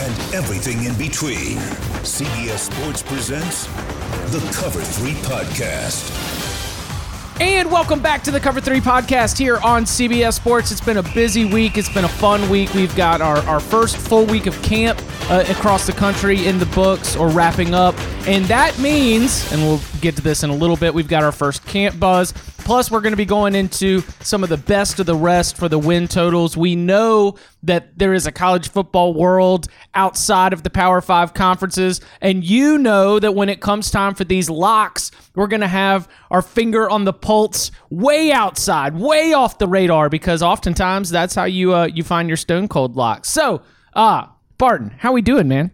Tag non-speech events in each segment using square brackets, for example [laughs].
and everything in between, CBS Sports presents the Cover 3 podcast. And welcome back to the Cover 3 podcast here on CBS Sports. It's been a busy week. It's been a fun week. We've got our, our first full week of camp uh, across the country in the books or wrapping up. And that means, and we'll get to this in a little bit, we've got our first camp buzz. Plus, we're going to be going into some of the best of the rest for the win totals. We know that there is a college football world outside of the Power Five conferences. And you know that when it comes time for these locks, we're going to have our finger on the pulse way outside, way off the radar, because oftentimes that's how you uh, you find your stone cold locks. So, uh, Barton, how we doing, man?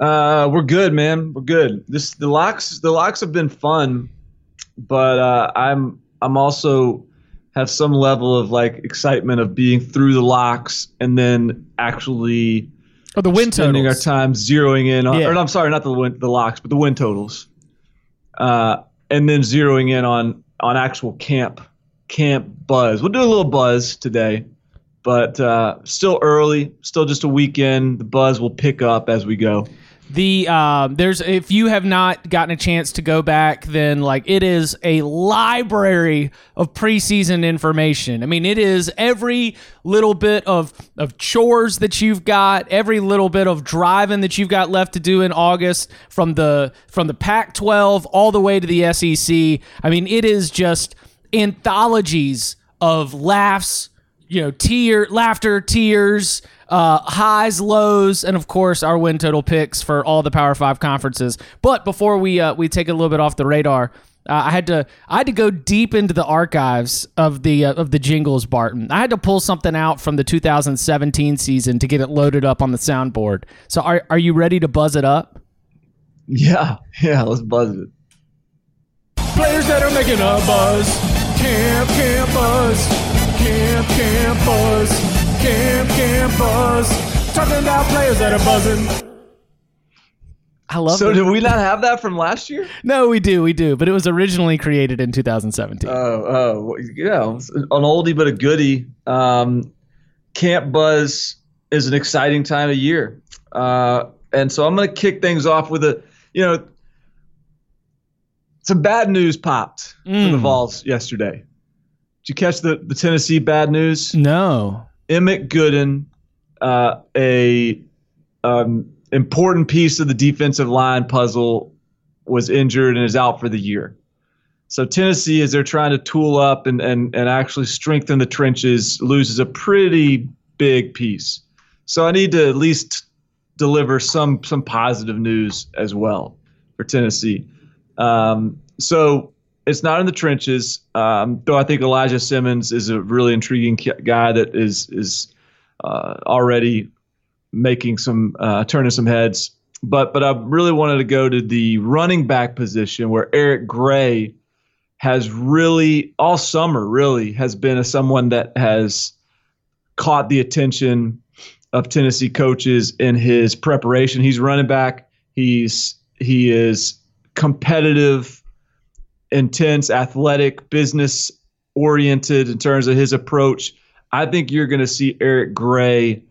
Uh, we're good, man. We're good. This the locks. The locks have been fun, but uh, I'm I'm also have some level of like excitement of being through the locks and then actually oh, the win spending totals. our time zeroing in on. Yeah. Or I'm sorry, not the win, the locks, but the win totals. Uh, and then zeroing in on on actual camp camp buzz. We'll do a little buzz today, but uh, still early, still just a weekend. The buzz will pick up as we go. The um, there's if you have not gotten a chance to go back, then like it is a library of preseason information. I mean, it is every little bit of of chores that you've got, every little bit of driving that you've got left to do in August from the from the Pac-12 all the way to the SEC. I mean, it is just anthologies of laughs, you know, tear, laughter, tears, uh, highs, lows, and of course our win total picks for all the Power Five conferences. But before we uh, we take it a little bit off the radar, uh, I had to I had to go deep into the archives of the uh, of the jingles, Barton. I had to pull something out from the 2017 season to get it loaded up on the soundboard. So are are you ready to buzz it up? Yeah, yeah. Let's buzz it. Players that are making a buzz. Camp, camp buzz. Camp, camp buzz. Camp, camp buzz. Talking about players that are buzzing. I love So it. did we not have that from last year? No, we do, we do. But it was originally created in 2017. Oh, oh, yeah. it's An oldie but a goodie. Um, Camp Buzz is an exciting time of year, uh, and so I'm going to kick things off with a, you know, some bad news popped for the Mm. Vols yesterday. Did you catch the the Tennessee bad news? no. Emmit Gooden, uh, a um, important piece of the defensive line puzzle, was injured and is out for the year. So Tennessee, as they're trying to tool up and, and, and actually strengthen the trenches, loses a pretty big piece. So I need to at least deliver some some positive news as well for Tennessee. Um, so it's not in the trenches, um, though I think Elijah Simmons is a really intriguing guy that is is uh, already making some uh, turning some heads. But but I really wanted to go to the running back position where Eric Gray has really all summer really has been a someone that has caught the attention of Tennessee coaches in his preparation. He's running back. He's he is competitive, intense, athletic, business oriented in terms of his approach. I think you're going to see Eric Gray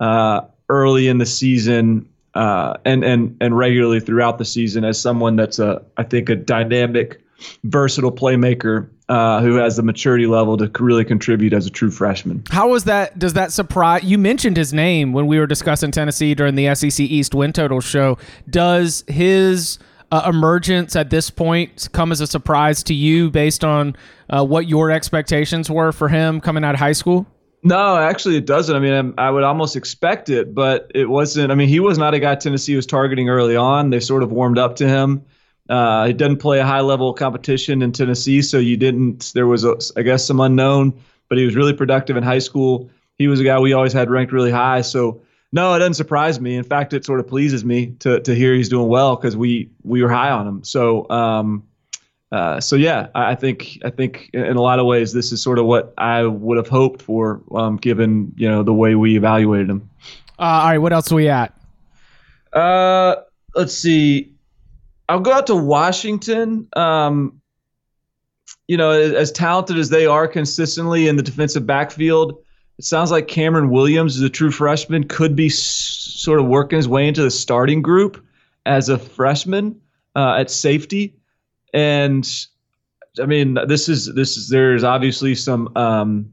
uh, early in the season uh, and and and regularly throughout the season as someone that's a I think a dynamic, versatile playmaker uh, who has the maturity level to really contribute as a true freshman. How was that? Does that surprise you? Mentioned his name when we were discussing Tennessee during the SEC East win total show. Does his uh, emergence at this point come as a surprise to you based on uh, what your expectations were for him coming out of high school? No, actually, it doesn't. I mean, I would almost expect it, but it wasn't. I mean, he was not a guy Tennessee was targeting early on. They sort of warmed up to him. Uh, he didn't play a high level competition in Tennessee, so you didn't. There was, a, I guess, some unknown, but he was really productive in high school. He was a guy we always had ranked really high. So no, it doesn't surprise me. In fact, it sort of pleases me to to hear he's doing well because we we were high on him. So um, uh, so yeah, I, I think I think in a lot of ways this is sort of what I would have hoped for, um, given you know the way we evaluated him. Uh, all right, what else are we at? Uh, let's see. I'll go out to Washington. Um, you know, as, as talented as they are consistently in the defensive backfield, it sounds like Cameron Williams is a true freshman, could be s- sort of working his way into the starting group as a freshman uh, at safety. And I mean, this is this is there's obviously some um,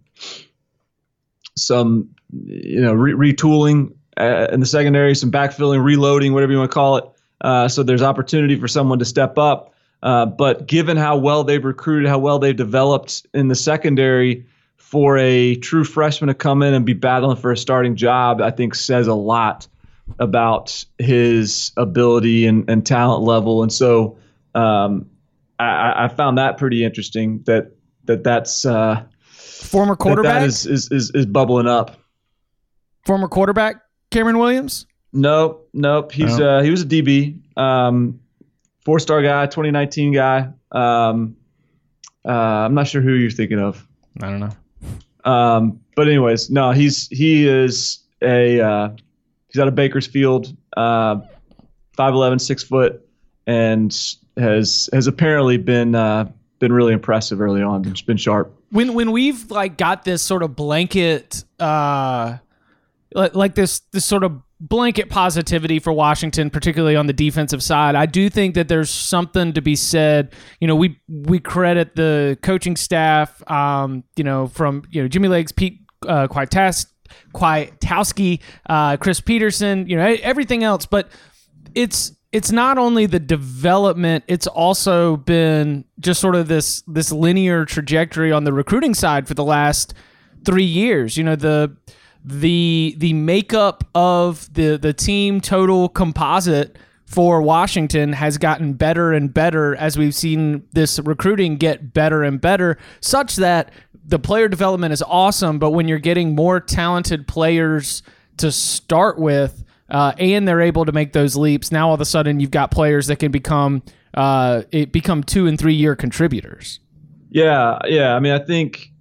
some you know re- retooling uh, in the secondary, some backfilling, reloading, whatever you want to call it. Uh, so there's opportunity for someone to step up. Uh, but given how well they've recruited, how well they've developed in the secondary, for a true freshman to come in and be battling for a starting job, I think says a lot about his ability and, and talent level. And so um, I, I, found that pretty interesting that that that's uh, former quarterback that, that is, is, is is bubbling up. Former quarterback Cameron Williams. Nope, nope. He's oh. uh, he was a DB, um, four star guy, 2019 guy. Um, uh, I'm not sure who you're thinking of. I don't know. Um, but anyways, no, he's he is a uh, he's out of Bakersfield, uh, 5'11", 6 foot, and has has apparently been uh, been really impressive early on. It's been sharp. When when we've like got this sort of blanket, uh, like, like this this sort of blanket positivity for Washington, particularly on the defensive side. I do think that there's something to be said. You know, we we credit the coaching staff, um, you know, from you know Jimmy Legs, Pete uh, Kwiatkowski, uh, Chris Petersen. you know, everything else, but it's it's not only the development it's also been just sort of this this linear trajectory on the recruiting side for the last 3 years you know the the the makeup of the the team total composite for Washington has gotten better and better as we've seen this recruiting get better and better, such that the player development is awesome. But when you're getting more talented players to start with, uh, and they're able to make those leaps, now all of a sudden you've got players that can become uh, become two and three year contributors. Yeah, yeah. I mean, I think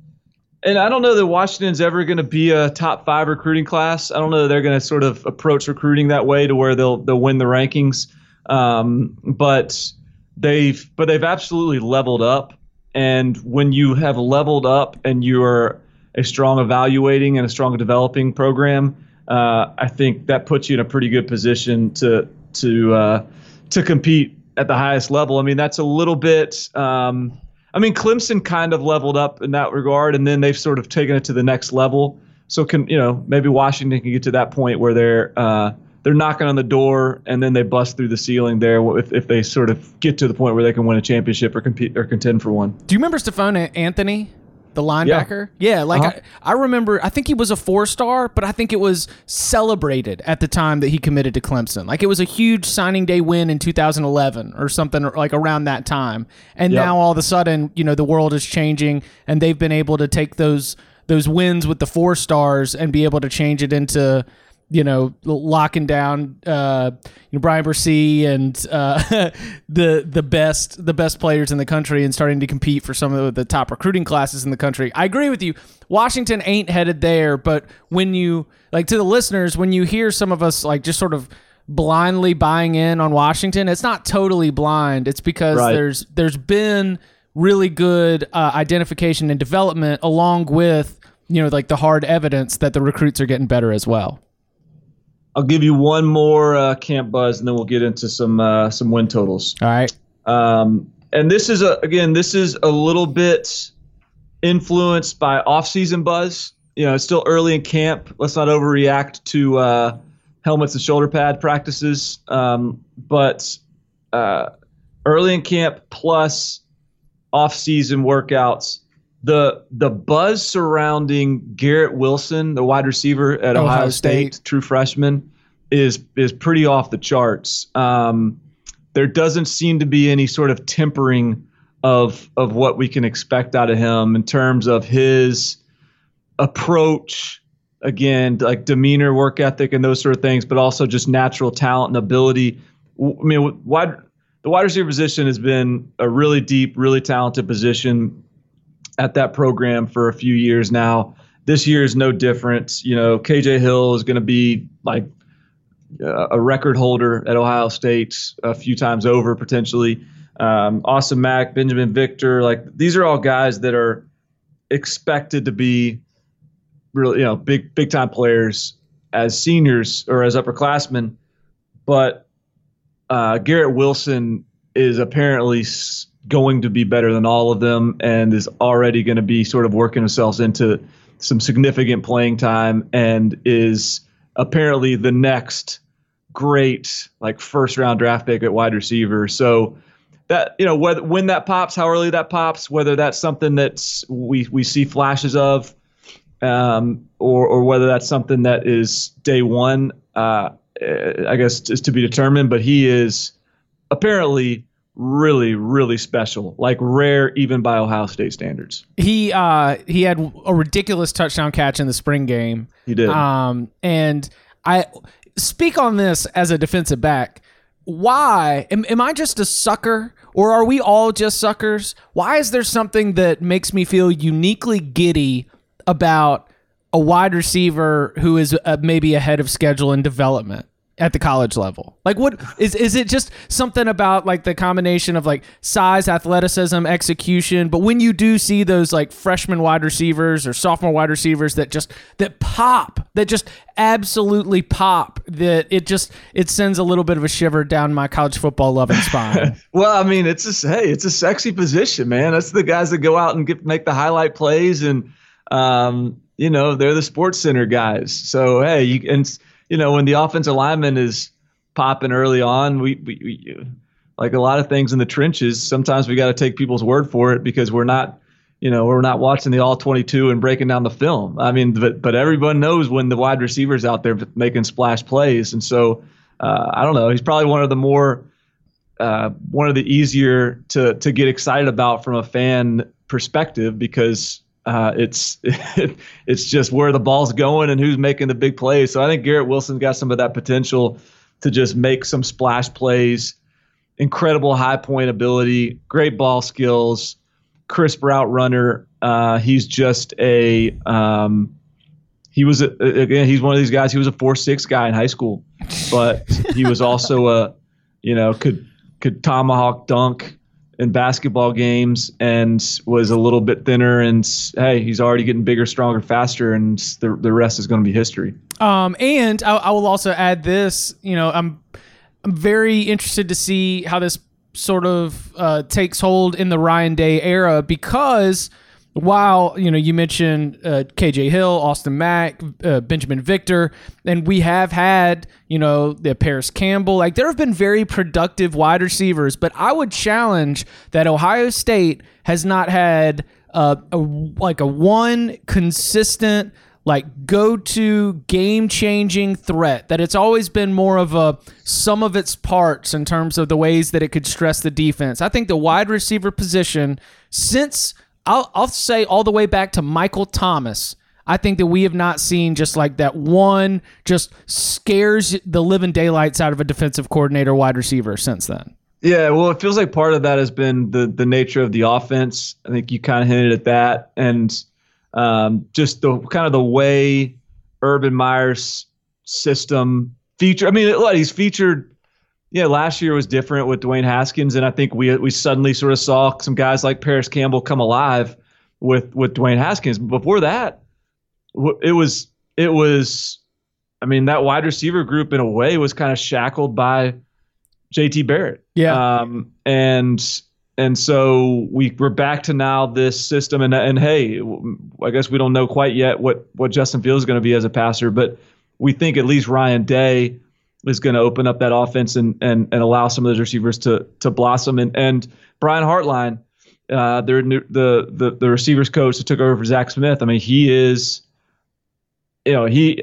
and I don't know that Washington's ever going to be a top five recruiting class. I don't know that they're going to sort of approach recruiting that way to where they'll they'll win the rankings. Um, but they've but they've absolutely leveled up. And when you have leveled up and you're a strong evaluating and a strong developing program, uh, I think that puts you in a pretty good position to to uh, to compete at the highest level. I mean, that's a little bit. Um, I mean, Clemson kind of leveled up in that regard, and then they've sort of taken it to the next level. So can you know maybe Washington can get to that point where they're uh, they're knocking on the door, and then they bust through the ceiling there if, if they sort of get to the point where they can win a championship or compete or contend for one. Do you remember Stephone Anthony? The linebacker. Yeah, yeah like uh-huh. I, I, remember. I think he was a four star, but I think it was celebrated at the time that he committed to Clemson. Like it was a huge signing day win in 2011 or something like around that time. And yep. now all of a sudden, you know, the world is changing, and they've been able to take those those wins with the four stars and be able to change it into you know, locking down uh, you know Bryan Bresee and uh, [laughs] the the best the best players in the country and starting to compete for some of the top recruiting classes in the country. I agree with you. Washington ain't headed there, but when you like to the listeners, when you hear some of us like just sort of blindly buying in on Washington. It's not totally blind. It's because Right. there's there's been really good uh, identification and development along with you know like the hard evidence that the recruits are getting better as well. I'll give you one more uh, camp buzz, and then we'll get into some uh, some win totals. All right. Um, and this is a again, this is a little bit influenced by off-season buzz. You know, it's still early in camp. Let's not overreact to uh, helmets and shoulder pad practices. Um, but uh, early in camp plus off-season workouts, the the buzz surrounding Garrett Wilson, the wide receiver at Ohio Ohio, State. State, true freshman, is is pretty off the charts. Um, there doesn't seem to be any sort of tempering of of what we can expect out of him in terms of his approach again like demeanor work ethic and those sort of things but also just natural talent and ability i mean wide the wide receiver position has been a really deep really talented position at that program for a few years now this year is no different you know kj hill is going to be like uh, a record holder at Ohio State a few times over potentially. Um, Austin Mack, Binjimen Victor, like these are all guys that are expected to be really, you know, big big time players as seniors or as upperclassmen. But uh, Garrett Wilson is apparently s- going to be better than all of them and is already going to be sort of working themselves into some significant playing time and is apparently the next great like first round draft pick at wide receiver. So that you know whether when that pops, how early that pops, whether that's something that's we we see flashes of, um, or or whether that's something that is day one, uh, I guess is to be determined. But he is apparently really really special, like rare even by Ohio State standards. He uh he had a ridiculous touchdown catch in the spring game. He did. Um, and I speak on this as a defensive back. Why am, am I just a sucker, or are we all just suckers? Why is there something that makes me feel uniquely giddy about a wide receiver who is uh, maybe ahead of schedule in development? At the college level, like what is is it just something about like the combination of like size, athleticism, execution? But when you do see those like freshman wide receivers or sophomore wide receivers that just that pop, that just absolutely pop, that it just it sends a little bit of a shiver down my college football loving [laughs] spine. Well, I mean, it's a hey, it's a sexy position, man. That's the guys that go out and get make the highlight plays, and um, you know they're the SportsCenter guys. So hey, you and you know when the offensive lineman is popping early on, we, we, we like a lot of things in the trenches. Sometimes we got to take people's word for it because we're not. You know, we're not watching the all 22 and breaking down the film. I mean, but but everyone knows when the wide receivers out there making splash plays, and so uh, I don't know. He's probably one of the more uh, one of the easier to to get excited about from a fan perspective because uh, it's [laughs] it's just where the ball's going and who's making the big plays. So I think Garrett Wilson's got some of that potential to just make some splash plays. Incredible high point ability, great ball skills, crisp route runner. Uh, he's just a um, he was a, again he's one of these guys. He was a four six guy in high school, but he was also a you know could could tomahawk dunk in basketball games and was a little bit thinner and hey he's already getting bigger stronger faster and the, the rest is going to be history Um, and I, I will also add this. You know, I'm I'm very interested to see how this sort of uh, takes hold in the Ryan Day era because while you know you mentioned uh, KJ Hill, Austin Mack, uh, Binjimen Victor, and we have had you know the Parris Campbell. Like there have been very productive wide receivers, but I would challenge that Ohio State has not had uh, a, like a one consistent like go to game changing threat that it's always been more of a sum of its parts in terms of the ways that it could stress the defense. I think the wide receiver position since I'll, I'll say all the way back to Michael Thomas. I think that we have not seen just like that one just scares the living daylights out of a defensive coordinator wide receiver since then. Yeah, well, it feels like part of that has been the the nature of the offense. I think you kind of hinted at that, and um, just the kind of the way Urban Meyer's system feature. I mean, he's featured. Yeah, last year was different with Dwayne Haskins, and I think we we suddenly sort of saw some guys like Parris Campbell come alive with with Dwayne Haskins. Before that, it was it was. I mean, that wide receiver group in a way was kind of shackled by JT Barrett. Yeah. Um, and and so we we're back to now this system and and hey, I guess we don't know quite yet what what Justin Fields is going to be as a passer, but we think at least Ryan Day is going to open up that offense and and and allow some of those receivers to to blossom and and Brian Hartline, uh, the the the receivers coach that took over for Zach Smith. I mean, he is, you know, he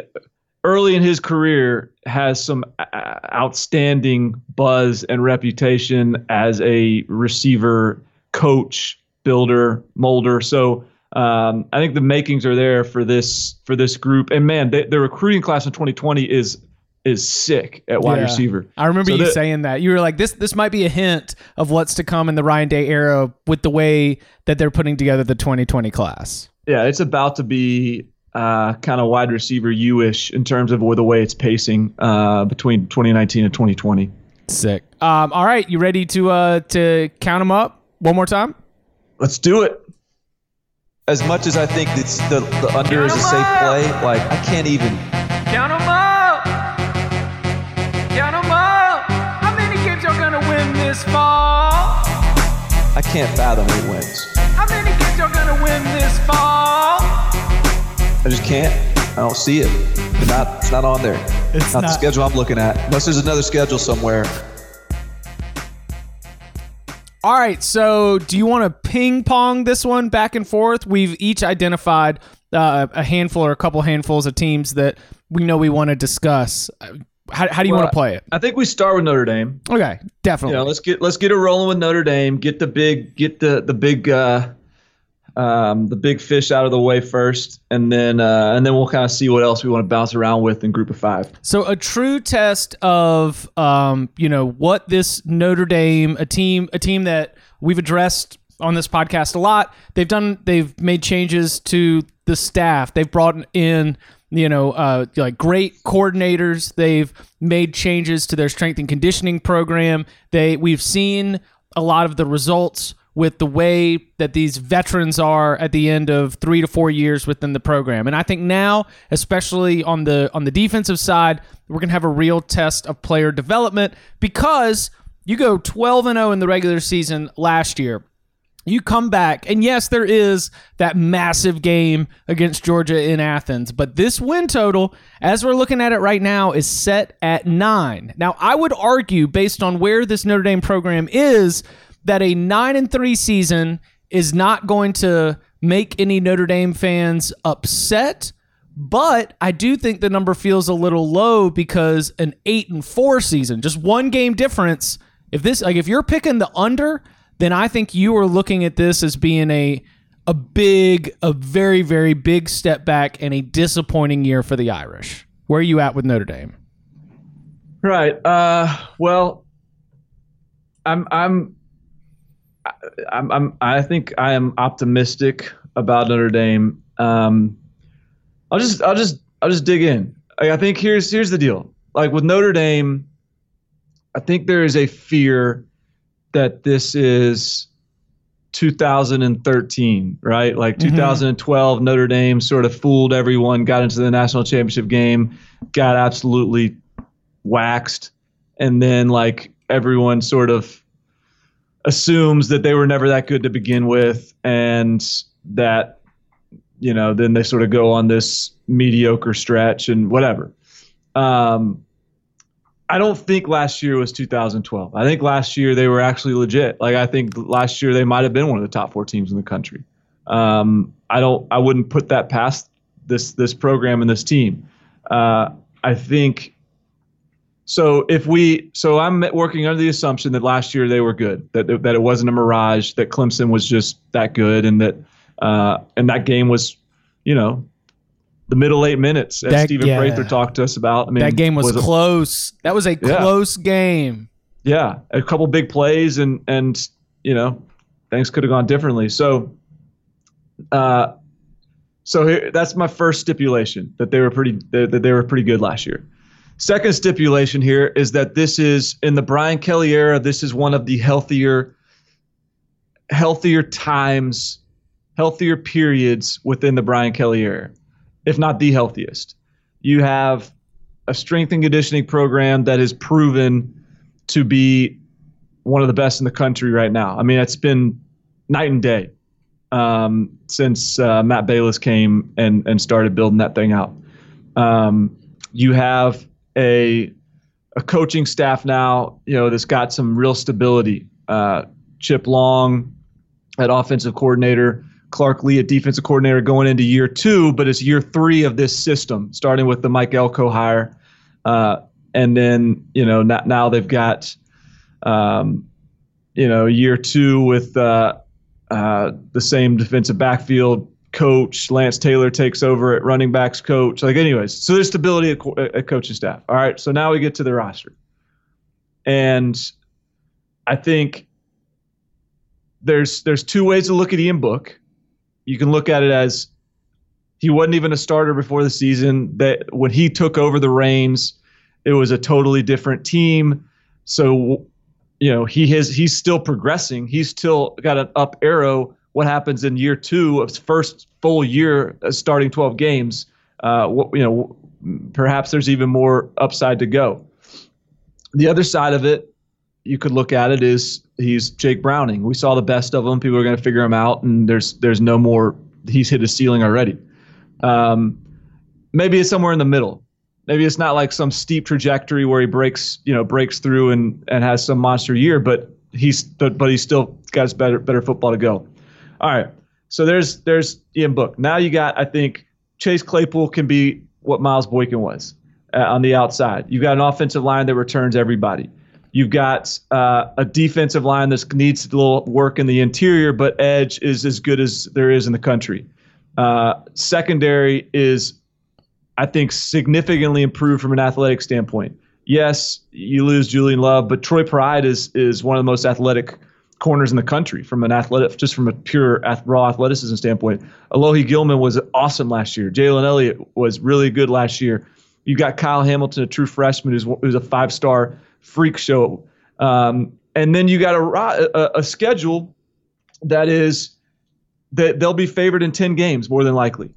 early in his career has some uh, outstanding buzz and reputation as a receiver coach, builder, molder. So um, I think the makings are there for this for this group. And man, they, the recruiting class in 2020 is is sick at wide Yeah. receiver. I remember So you that- saying that. You were like, "This this might be a hint of what's to come in the Ryan Day era with the way that they're putting together the 2020 class." Yeah, it's about to be uh, kind of wide receiver U-ish in terms of the way it's pacing uh, between 2019 and 2020. Sick. Um, all right, you ready to uh to count them up one more time? Let's do it. As much as I think it's the, the under is a safe play, like I can't even. This fall? I can't fathom eight wins. How many games y'all gonna win this fall? I just can't. I don't see it. It's not. It's not on there. It's not, the schedule I'm looking at. Unless there's another schedule somewhere. All right, so do you want to ping pong this one back and forth? We've each identified uh, a handful or a couple handfuls of teams that we know we want to discuss. How, how do you Well, want to play it? I think we start with Notre Dame. Okay, definitely. You know, let's get let's get it rolling with Notre Dame. Get the big get the the big uh, um, the big fish out of the way first, and then uh, and then we'll kind of see what else we want to bounce around with in Group of Five. So a true test of um, you know what this Notre Dame a team a team that we've addressed on this podcast a lot. They've done they've made changes to the staff. They've brought in you know uh, like great coordinators. They've made changes to their strength and conditioning program. They we've seen a lot of the results with the way that these veterans are at the end of three to four years within the program. And I think now, especially on the on the defensive side, we're gonna have a real test of player development because you go 12 and 0 in the regular season last year. You come back, and yes, there is that massive game against Georgia in Athens, but this win total, as we're looking at it right now, is set at nine. Now, I would argue, based on where this Notre Dame program is, that a nine and three season is not going to make any Notre Dame fans upset. But I do think the number feels a little low because an eight and four season, just one game difference. If this, like, if you're picking the under, then I think you are looking at this as being a a big, a very, very big step back and a disappointing year for the Irish. Where are you at with Notre Dame? Right. Uh, well, I'm I'm I'm, I'm I think I am optimistic about Notre Dame. Um, I'll just I'll just I'll just dig in. Like, I think here's here's the deal. Like with Notre Dame, I think there is a fear that this is 2013, right? Like 2012, Notre Dame sort of fooled everyone, got into the national championship game, got absolutely waxed, and then like everyone sort of assumes that they were never that good to begin with, and that you know then they sort of go on this mediocre stretch and whatever. Um, I don't think last year was 2012. I think last year they were actually legit. Like I think last year they might have been one of the top four teams in the country. Um, I don't. I wouldn't put that past this this program and this team. Uh, I think. So if we, so I'm working under the assumption that last year they were good, that that it wasn't a mirage, that Clemson was just that good, and that uh, and that game was, you know, the middle eight minutes, as That- Stephen yeah. Prather talked to us about. I mean, That game was, a- close. That was a Yeah. close game. yeah, a couple big plays and and you know things could have gone differently. So, uh, so here, that's my first stipulation that they were pretty that, that they were pretty good last year. Second stipulation here is that this is in the Brian Kelly era. This is one of the healthier, healthier times, healthier periods within the Brian Kelly era, if not the healthiest. You have a strength and conditioning program that is proven to be one of the best in the country right now. I mean, it's been night and day um, since uh, Matt Balis came and and started building that thing out. Um, you have a a coaching staff now, you know, that's got some real stability. Uh, Chip Long at offensive coordinator, Clark Lea, at defensive coordinator going into year two, but it's year three of this system, starting with the Mike Elko hire. Uh, and then, you know, now, now they've got, um, you know, year two with uh, uh, the same defensive backfield coach. Lance Taylor takes over at running backs coach. Like, anyways, so there's stability at, co- at coaching staff. All right, so now we get to the roster, and I think there's there's two ways to look at Ian Book. You can look at it as he wasn't even a starter before the season. That when he took over the reins, it was a totally different team. So, you know, he has he's still progressing. He's still got an up arrow. What happens in year two of his first full year starting 12 games? Uh, what, you know, perhaps there's even more upside to go. The other side of it, you could look at it is he's Jake Browning. We saw the best of him. People are going to figure him out, and there's there's no more. He's hit his ceiling already. Um, maybe it's somewhere in the middle. Maybe it's not like some steep trajectory where he breaks, you know, breaks through and, and has some monster year, but he's but, but he's still got his better better football to go. All right. So there's there's Ian Book. Now you got I think Chase Claypool can be what Miles Boykin was uh, on the outside. You've got an offensive line that returns everybody. You've got uh, a defensive line that needs a little work in the interior, but edge is as good as there is in the country. Uh, secondary is, I think, significantly improved from an athletic standpoint. Yes, you lose Julian Love, but Troy Pride is is one of the most athletic corners in the country from an athletic, just from a pure raw athleticism standpoint. Alohi Gilman was awesome last year. Jalen Elliott was really good last year. You've got Kyle Hamilton, a true freshman who's, who's a five star freak show. Um, and then you got a, a, a schedule that is that they'll be favored in 10 games more than likely.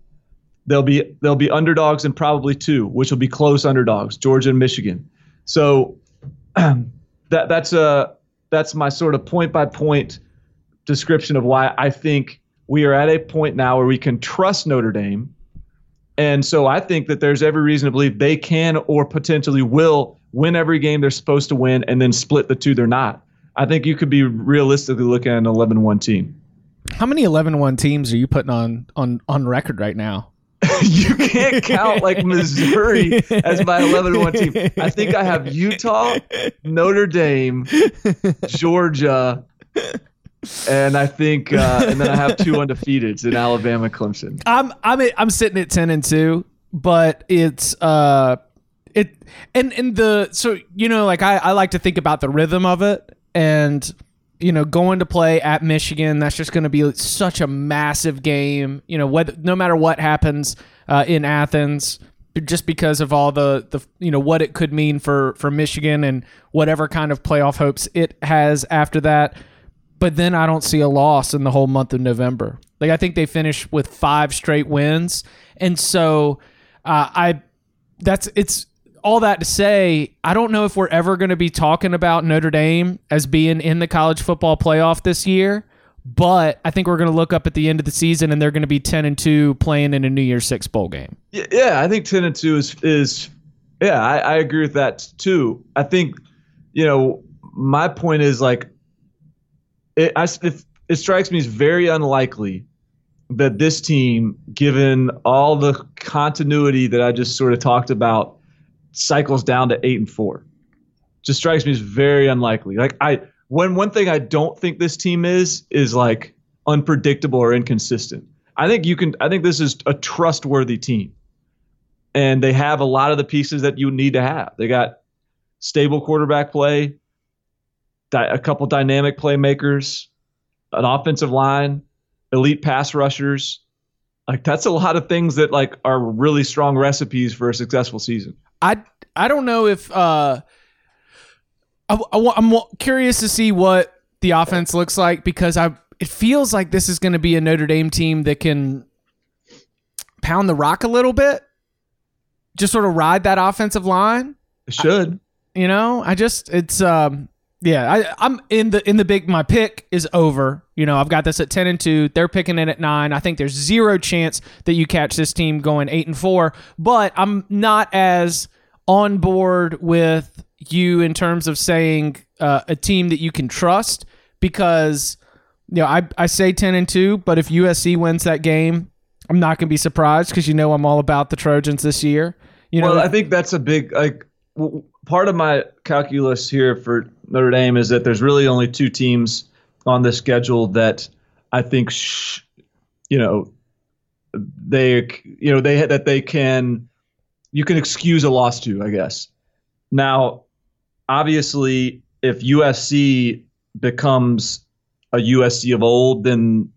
They'll be they'll be underdogs in probably two, which will be close underdogs, Georgia and Michigan. So [clears throat] that that's a that's my sort of point by point description of why I think we are at a point now where we can trust Notre Dame. And so I think that there's every reason to believe they can or potentially will win every game they're supposed to win and then split the two they're not. I think you could be realistically looking at an 11 1 team. How many 11-1 teams are you putting on on on record right now? [laughs] you can't count like [laughs] Missouri as my 11-1 team. I think I have Utah, Notre Dame, Georgia, and I think uh, and then I have two undefeateds in Alabama, Clemson. I'm I'm I'm sitting at 10 and 2, but it's uh it and and the so you know like I I like to think about the rhythm of it and you know, going to play at Michigan, that's just going to be such a massive game. You know, whether no matter what happens uh, in Athens, just because of all the the you know what it could mean for for Michigan and whatever kind of playoff hopes it has after that. But then I don't see a loss in the whole month of November. Like I think they finish with five straight wins, and so uh, I that's it's all that to say, I don't know if we're ever going to be talking about Notre Dame as being in the college football playoff this year, but I think we're going to look up at the end of the season and they're going to be 10 and 2 playing in a New Year's 6 bowl game. Yeah, I think 10 and 2 is is yeah, I, I agree with that too. I think you know, my point is like it I, it, it strikes me as very unlikely that this team given all the continuity that I just sort of talked about cycles down to eight and four. Just strikes me as very unlikely. Like I, when one thing I don't think this team is is like unpredictable or inconsistent. I think you can. I think this is a trustworthy team, and they have a lot of the pieces that you need to have. They got stable quarterback play, di- a couple dynamic playmakers, an offensive line, elite pass rushers. Like that's a lot of things that like are really strong recipes for a successful season. I I don't know if uh, I, I, am curious to see what the offense looks like because I it feels like this is going to be a Notre Dame team that can pound the rock a little bit, just sort of ride that offensive line. It should. I, you know, I just it's um yeah, I, I'm in the in the big. My pick is over. You know, I've got this at ten and two. They're picking it at nine. I think there's zero chance that you catch this team going eight and four. But I'm not as on board with you in terms of saying uh, a team that you can trust because you know I I say ten and two, but if USC wins that game, I'm not going to be surprised because you know I'm all about the Trojans this year. You know, well, I think that's a big like part of my calculus here for Notre Dame is that there's really only two teams on the schedule that I think, sh- you know, they, you know, they that they can, you can excuse a loss to, I guess. Now, obviously, if USC becomes a USC of old, then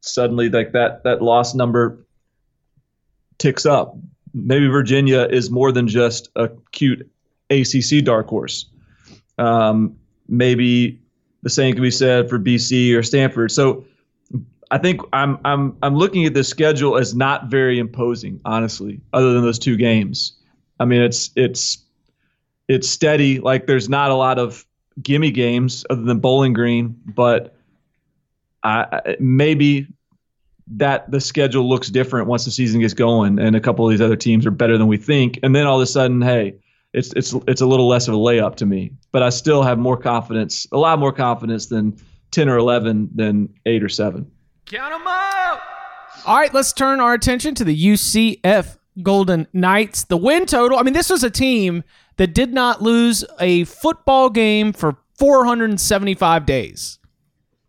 suddenly like that that loss number ticks up. Maybe Virginia is more than just a cute ACC dark horse. Um, maybe the same can be said for BC or Stanford. So I think I'm I'm I'm looking at the schedule as not very imposing, honestly, other than those two games. I mean, it's it's it's steady. Like there's not a lot of gimme games other than Bowling Green, but I, maybe that the schedule looks different once the season gets going, and a couple of these other teams are better than we think, and then all of a sudden, hey, it's it's it's a little less of a layup to me. But I still have more confidence, a lot more confidence than ten or eleven than eight or seven. Count them up. All right, let's turn our attention to the UCF Golden Knights. The win total. I mean, this was a team that did not lose a football game for 475 days.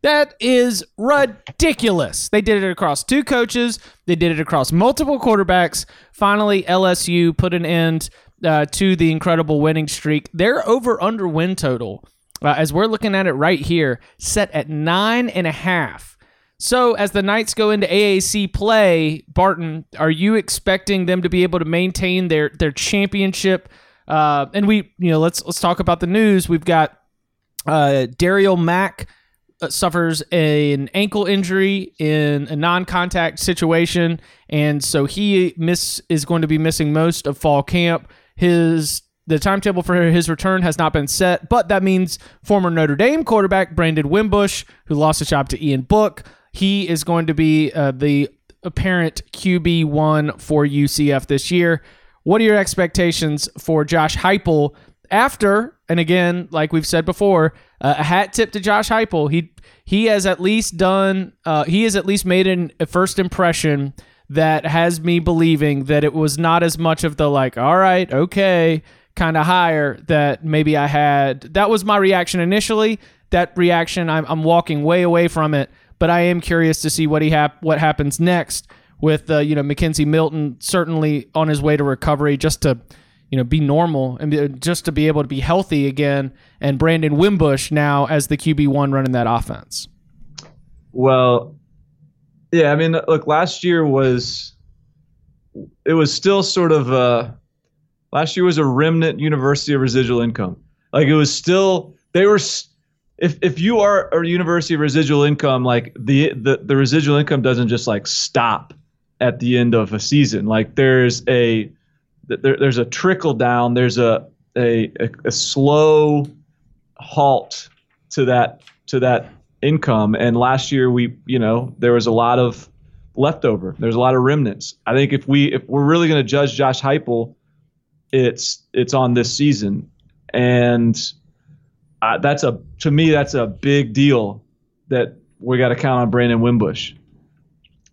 That is ridiculous. They did it across two coaches. They did it across multiple quarterbacks. Finally, LSU put an end uh, to the incredible winning streak. Their over under win total, uh, as we're looking at it right here, set at nine and a half. So as the Knights go into AAC play, Barton, are you expecting them to be able to maintain their their championship? Uh, and we, you know, let's let's talk about the news. We've got uh, Darriel Mack uh, suffers an ankle injury in a non-contact situation, and so he miss is going to be missing most of fall camp. His the timetable for his return has not been set, but that means former Notre Dame quarterback Brandon Wimbush, who lost his job to Ian Book, he is going to be uh, the apparent QB one for UCF this year. What are your expectations for Josh Heupel after? And again, like we've said before, uh, a hat tip to Josh Heupel. He he has at least done. Uh, he has at least made an, a first impression that has me believing that it was not as much of the like, all right, okay, kind of hire that maybe I had. That was my reaction initially. That reaction, I'm, I'm walking way away from it, but I am curious to see what he hap- what happens next with uh, you know McKenzie Milton certainly on his way to recovery, just to you know be normal and just to be able to be healthy again, and Brandon Wimbush now as the QB one running that offense. Well, yeah, I mean, look, last year was it was still sort of a last year was a remnant University of residual income. Like it was still they were if if you are a University residual income, like the the the residual income doesn't just like stop at the end of a season. Like there's a there, there's a trickle down. There's a a, a, slow halt to that to that income. And last year we, you know, there was a lot of leftover. There's a lot of remnants. I think if we if we're really going to judge Josh Heupel, it's it's on this season, and that's a to me that's a big deal that we got to count on Brandon Wimbush.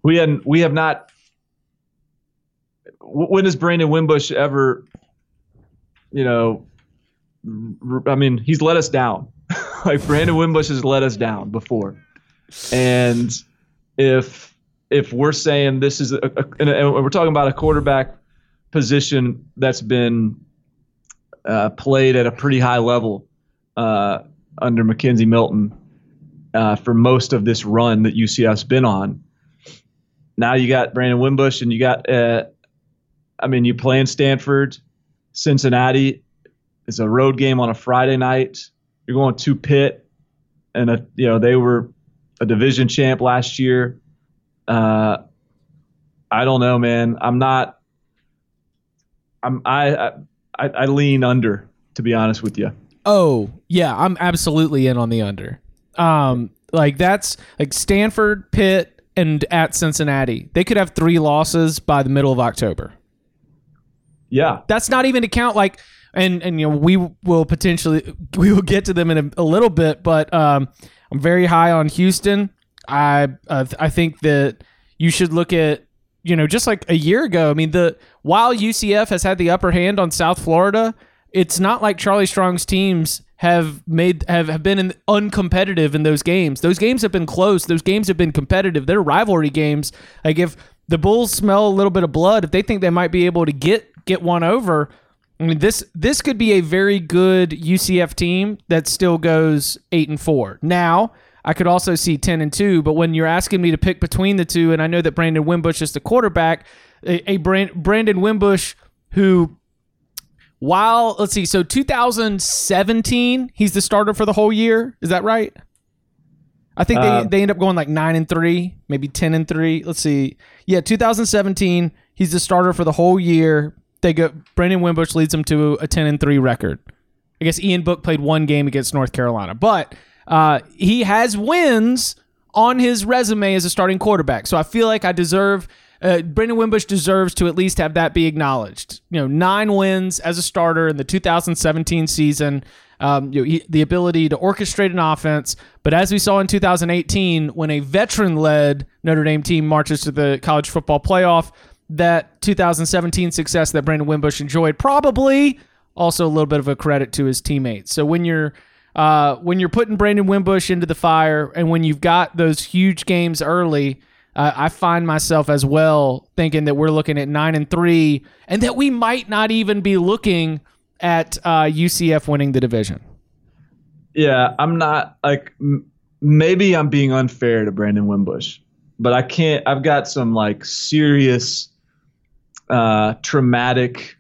We hadn't we have not. When has Brandon Wimbush ever, you know, I mean, he's let us down. [laughs] like Brandon Wimbush has let us down before, and if if we're saying this is a, a and we're talking about a quarterback position that's been uh, played at a pretty high level uh, under McKenzie Milton uh, for most of this run that UCF's been on. Now you got Brandon Wimbush, and you got, uh, I mean, you play in Stanford. Cincinnati It's a road game on a Friday night. You're going to Pitt, and a, you know they were a division champ last year. Uh, I don't know, man. I'm not. I'm I I, I lean under to be honest with you. Oh yeah, I'm absolutely in on the under. Um, like that's like Stanford, Pitt, and at Cincinnati. They could have three losses by the middle of October. Yeah, That's not even to count like and and you know we will potentially [laughs] we will get to them in a, a little bit, but um, I'm very high on Houston. I uh, I think that you should look at you know just like a year ago. I mean the while UCF has had the upper hand on South Florida, it's not like Charlie Strong's teams have made have, have been in, uncompetitive in those games. Those games have been close. Those games have been competitive. They're rivalry games. Like if the Bulls smell a little bit of blood, if they think they might be able to get get one over, I mean this this could be a very good UCF team that still goes eight and four. Now I could also see ten and two, but when you're asking me to pick between the two, and I know that Brandon Wimbush is the quarterback, a, a Brand, Brandon Wimbush who while let's see, so 2017, he's the starter for the whole year. Is that right? I think they, Uh, they end up going like nine and three, maybe ten and three. Let's see. Yeah, 2017, he's the starter for the whole year. They go Brandon Wimbush leads them to a 10 and three record. I guess Ian Book played one game against North Carolina, but uh, he has wins on his resume as a starting quarterback. So I feel like I deserve. Uh, Brandon Wimbush deserves to at least have that be acknowledged. You know, nine wins as a starter in the 2017 season. Um, you know, he, the ability to orchestrate an offense, but as we saw in 2018, when a veteran-led Notre Dame team marches to the college football playoff, that 2017 success that Brandon Wimbush enjoyed probably also a little bit of a credit to his teammates. So when you're uh, when you're putting Brandon Wimbush into the fire, and when you've got those huge games early, uh, I find myself as well thinking that we're looking at nine and three, and that we might not even be looking at uh, UCF winning the division. Yeah, I'm not like m- maybe I'm being unfair to Brandon Wimbush, but I can't. I've got some like serious, uh, traumatic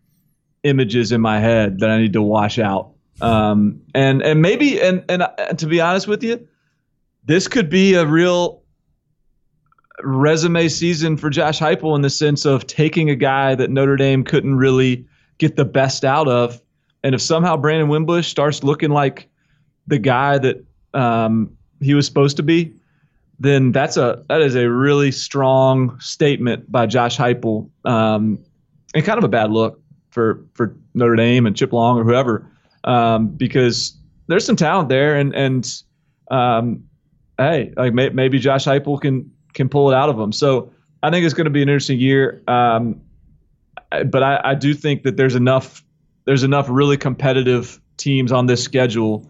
images in my head that I need to wash out. Um, and and maybe and and uh, to be honest with you, this could be a real resume season for Josh Heupel in the sense of taking a guy that Notre Dame couldn't really get the best out of, and if somehow Brandon Wimbush starts looking like the guy that um, he was supposed to be, then that's a that is a really strong statement by Josh Heupel, um, and kind of a bad look for for Notre Dame and Chip Long or whoever, um, because there's some talent there, and and um, hey, like may, maybe Josh Heupel can can pull it out of them. So I think it's going to be an interesting year, um, but I, I do think that there's enough there's enough really competitive teams on this schedule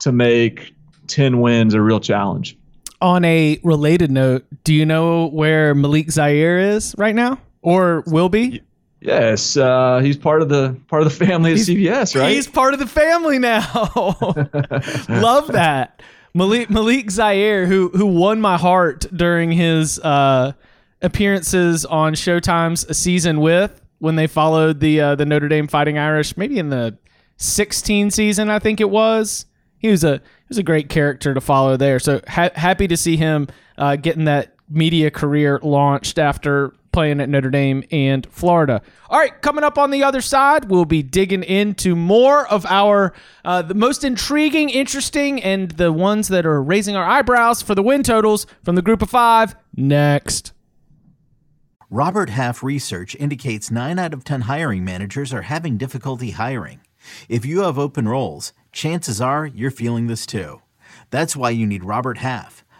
to make 10 wins a real challenge. On a related note, do you know where Malik Zaire is right now, or will be? Yes, uh, he's part of the part of the family at CBS, right? He's part of the family now. [laughs] Love that. Malik Malik Zaire, who who won my heart during his uh, appearances on Showtime's Season with when they followed the uh, the Notre Dame Fighting Irish, maybe in the 16 season, I think it was. He was a he was a great character to follow there. So ha- happy to see him uh, getting that media career launched after playing at Notre Dame and Florida. All right, coming up on the other side, we'll be digging into more of our uh, the most intriguing, interesting, and the ones that are raising our eyebrows for the win totals from the group of five next. Robert Half research indicates 9 out of 10 hiring managers are having difficulty hiring. If you have open roles, chances are you're feeling this too. That's why you need Robert Half.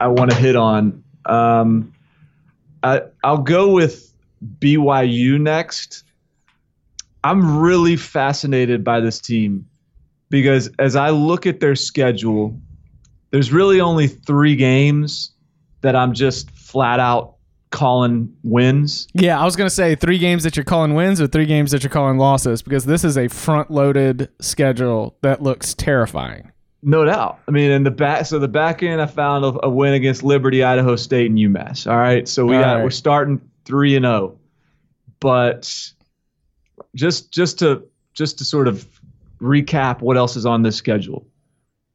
I want to hit on. Um, I, I'll go with BYU next. I'm really fascinated by this team because as I look at their schedule, there's really only three games that I'm just flat out calling wins. Yeah, I was going to say three games that you're calling wins or three games that you're calling losses because this is a front loaded schedule that looks terrifying. No doubt. I mean, in the back, so the back end, I found a, a win against Liberty, Idaho State, and UMass. All right, so we All got right. we're starting three and zero, but just just to just to sort of recap what else is on this schedule.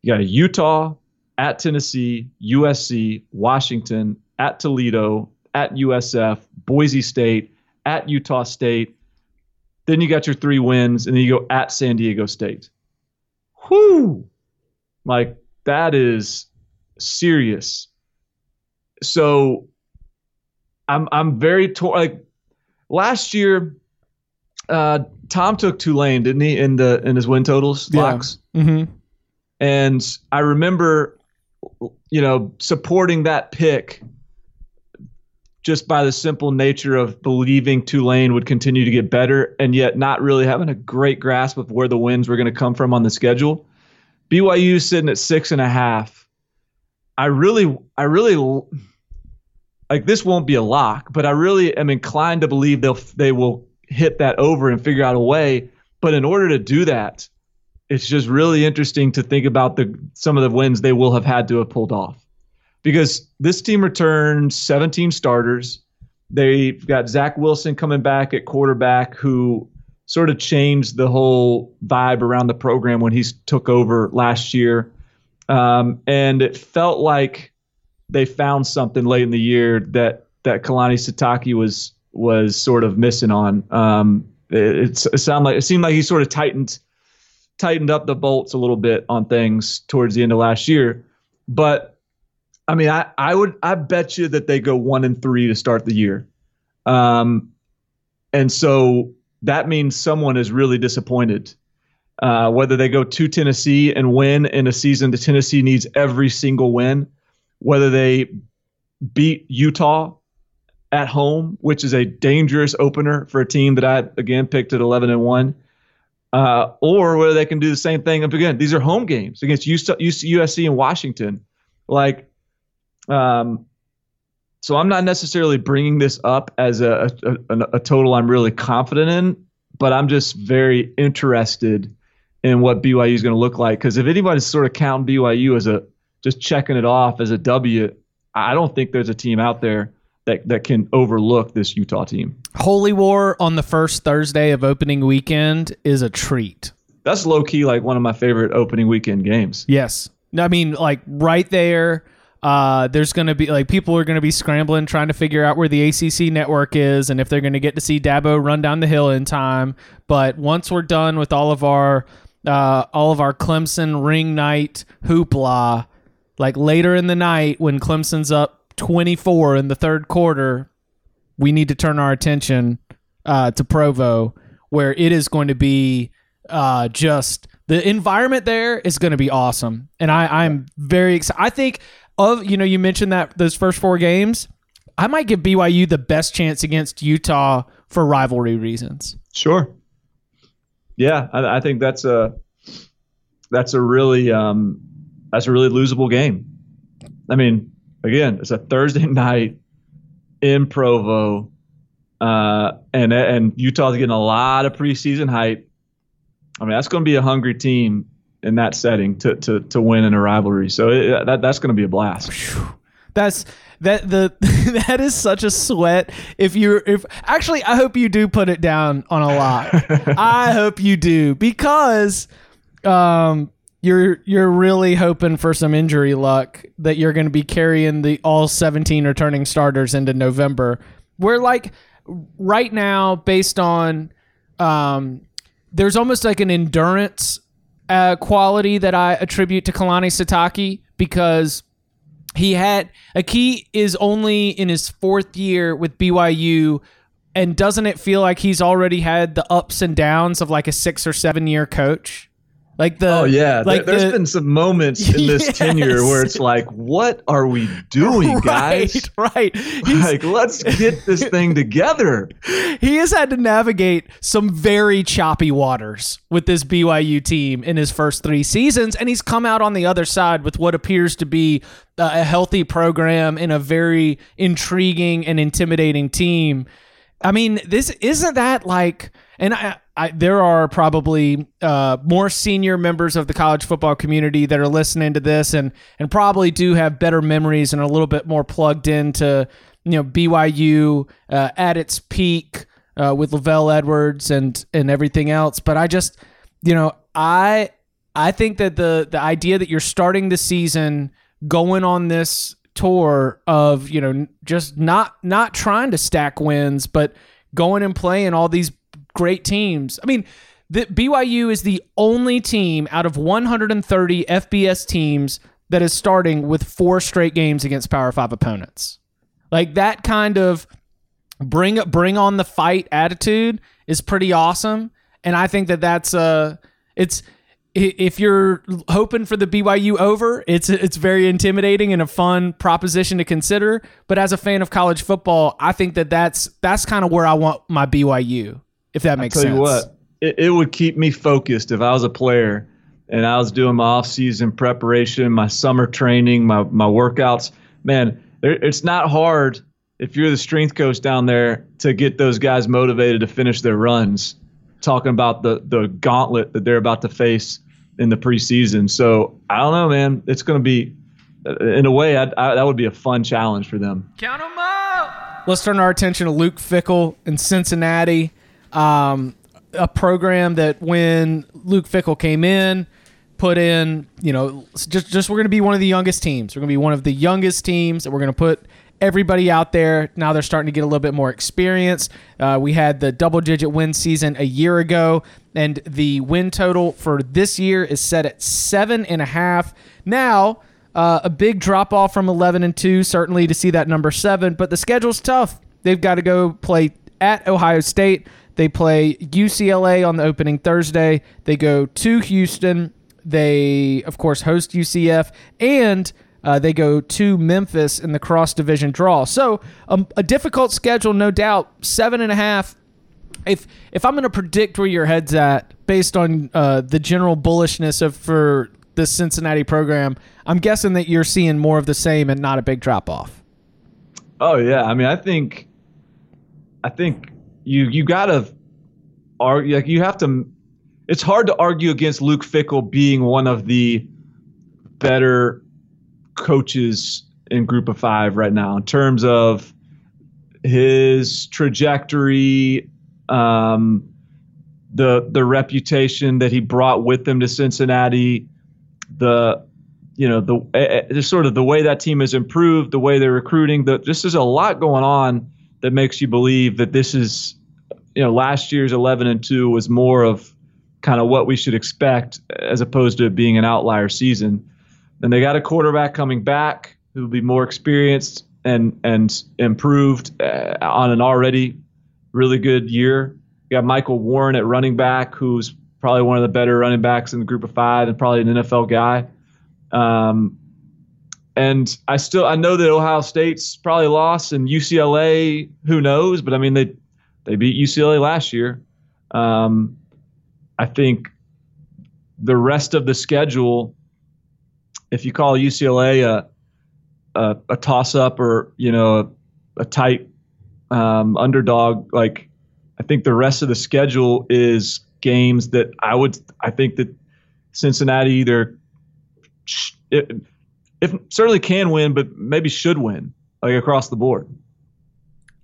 You got a Utah at Tennessee, USC, Washington at Toledo, at USF, Boise State, at Utah State. Then you got your three wins, and then you go at San Diego State. Whoo! Like that is serious. So I'm I'm very tor- like last year uh Tom took Tulane, didn't he, in the in his win totals Yeah. locks? Mm-hmm. And I remember you know supporting that pick just by the simple nature of believing Tulane would continue to get better and yet not really having a great grasp of where the wins were going to come from on the schedule. BYU sitting at six and a half. I really, I really like this won't be a lock, but I really am inclined to believe they'll they will hit that over and figure out a way. But in order to do that, it's just really interesting to think about the some of the wins they will have had to have pulled off. Because this team returned 17 starters. They've got Zach Wilson coming back at quarterback, who sort of changed the whole vibe around the program when he took over last year. Um, and it felt like they found something late in the year that that Kalani Sitake was was sort of missing on. Um, it, it sounded like it seemed like he sort of tightened tightened up the bolts a little bit on things towards the end of last year. But I mean, I, I would I bet you that they go one and three to start the year. Um, and so that means someone is really disappointed. Uh, whether they go to Tennessee and win in a season that Tennessee needs every single win, whether they beat Utah at home, which is a dangerous opener for a team that I again picked at 11 and one, uh, or whether they can do the same thing. And again, these are home games against USC and Washington. Like, um, so I'm not necessarily bringing this up as a, a, a, total I'm really confident in, but I'm just very interested in what BYU is going to look like. Because if anybody's sort of counting BYU as a just checking it off as a W, I don't think there's a team out there that, that can overlook this Utah team. Holy War on the first Thursday of opening weekend is a treat. That's low key like one of my favorite opening weekend games. Yes. I mean, like right there. Uh, there's going to be like people are going to be scrambling trying to figure out where the ACC network is and if they're going to get to see Dabo run down the hill in time. But once we're done with all of our uh, all of our Clemson ring night hoopla, like later in the night when Clemson's up 24 in the third quarter, we need to turn our attention uh, to Provo, where it is going to be uh, just the environment there is going to be awesome, and I, I'm very excited. I think of you know you mentioned that those first four games, I might give BYU the best chance against Utah for rivalry reasons. Sure. Yeah, I, I think that's a that's a really um, that's a really losable game. I mean, again, it's a Thursday [laughs] night in Provo, uh, and and Utah's getting a lot of preseason hype. I mean, that's going to be a hungry team in that setting to to to win in a rivalry. So it, that that's going to be a blast. That's that the [laughs] that is such a sweat. If you if actually, I hope you do put it down on a lot. [laughs] I hope you do because um you're you're really hoping for some injury luck that you're going to be carrying the all 17 returning starters into November. We're like right now based on um, there's almost like an endurance uh, quality that I attribute to Kalani Sitake because he had Aki is only in his fourth year with BYU. And doesn't it feel like he's already had the ups and downs of like a six or seven year coach? Like the Oh yeah, like there, has the- been some moments in this Yes. [laughs] tenure where it's like, what are we doing, [laughs] guys? right, right. He's- Like, let's get this thing together. [laughs] he has had to navigate some very choppy waters with this BYU team in his first three seasons, and he's come out on the other side with what appears to be uh, a healthy program and a very intriguing and intimidating team. I mean, this isn't that like, and I, I there are probably uh, more senior members of the college football community that are listening to this, and and probably do have better memories and are a little bit more plugged into you know BYU uh, at its peak uh, with LaVell Edwards and and everything else. But I just, you know, I I think that the the idea that you're starting the season going on this tour of you know just not not trying to stack wins, but going and playing all these great teams. I mean, the BYU is the only team out of 130 FBS teams that is starting with four straight games against Power Five opponents. Like that kind of bring bring on the fight attitude is pretty awesome, and I think that that's uh it's if you're hoping for the BYU over, it's it's very intimidating and a fun proposition to consider. But as a fan of college football, I think that that's that's kind of where I want my BYU, if that makes Tell sense. you what, it, it would keep me focused if I was a player and I was doing my off-season preparation, my summer training, my my workouts. Man, it's not hard if you're the strength coach down there to get those guys motivated to finish their runs. Talking about the the gauntlet that they're about to face in the preseason. So I don't know, man. It's going to be, in a way, I, I, that would be a fun challenge for them. Count them up. Let's turn our attention to Luke Fickell in Cincinnati. Um, a program that when Luke Fickell came in, put in, you know, just just we're going to be one of the youngest teams. We're going to be one of the youngest teams, and we're going to put everybody out there. Now they're starting to get a little bit more experience. Uh, we had the double digit win season a year ago, and the win total for this year is set at seven and a half. Now. Uh, a big drop off from 11 and 2, certainly to see that number seven, but the schedule's tough. They've got to go play at Ohio State. They play UCLA on the opening Thursday. They go to Houston. They, of course, host UCF. And uh, they go to Memphis in the cross division draw. So um, a difficult schedule, no doubt. Seven and a half. If if I'm going to predict where your head's at based on uh, the general bullishness of for the Cincinnati program, I'm guessing that you're seeing more of the same and not a big drop off. Oh yeah, I mean, I think, I think you you gotta argue like you have to. It's hard to argue against Luke Fickell being one of the better coaches in Group of Five right now in terms of his trajectory, um, the the reputation that he brought with him to Cincinnati, the you know the eh, sort of the way that team has improved, the way they're recruiting. The, just there's a lot going on that makes you believe that this is you know last year's 11 and 2 was more of kind of what we should expect as opposed to being an outlier season. Then they got a quarterback coming back who will be more experienced and and improved uh, on an already really good year. You got Michael Warren at running back, who's probably one of the better running backs in the group of five and probably an NFL guy. Um, and I still I know that Ohio State's probably lost and UCLA, who knows? But I mean they they beat UCLA last year. Um, I think the rest of the schedule, if you call UCLA a a, a toss up or you know a, a tight um, underdog, like I think the rest of the schedule is games that I would I think that Cincinnati either if, if certainly can win, but maybe should win like across the board.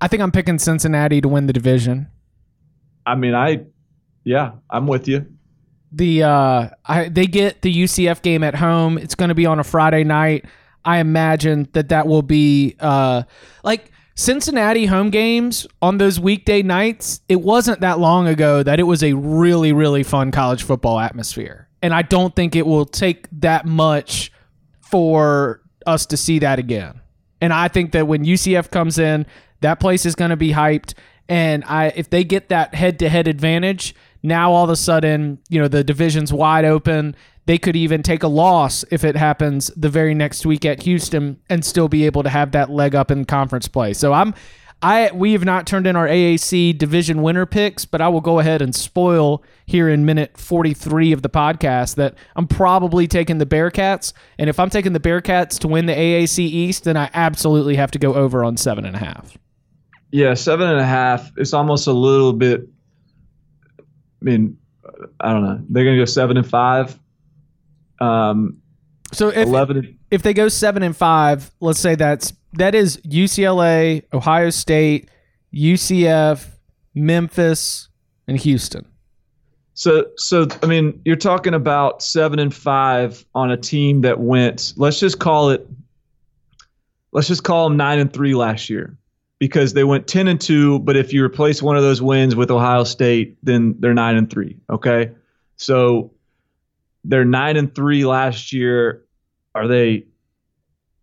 I think I'm picking Cincinnati to win the division. I mean, I yeah, I'm with you. the uh I, they get the UCF game at home. It's going to be on a Friday night. I imagine that that will be uh like Cincinnati home games on those weekday nights, it wasn't that long ago that it was a really, really fun college football atmosphere. And I don't think it will take that much for us to see that again. And I think that when UCF comes in, that place is going to be hyped. And I, if they get that head-to-head advantage, now all of a sudden, you know, the division's wide open. They could even take a loss if it happens the very next week at Houston and still be able to have that leg up in conference play. So I'm I we have not turned in our AAC division winner picks, but I will go ahead and spoil here in minute 43 of the podcast that I'm probably taking the Bearcats. And if I'm taking the Bearcats to win the AAC East, then I absolutely have to go over on seven and a half. Yeah, seven and a half. It's almost a little bit. I mean, I don't know. They're gonna go seven and five. Um, So if eleven. if they go seven and five, let's say that's that is UCLA, Ohio State, UCF, Memphis, and Houston. So, so I mean, you're talking about seven and five on a team that went. Let's just call it. Let's just call them nine and three last year, because they went ten and two. But if you replace one of those wins with Ohio State, then they're nine and three. Okay, so they're nine and three last year. Are they?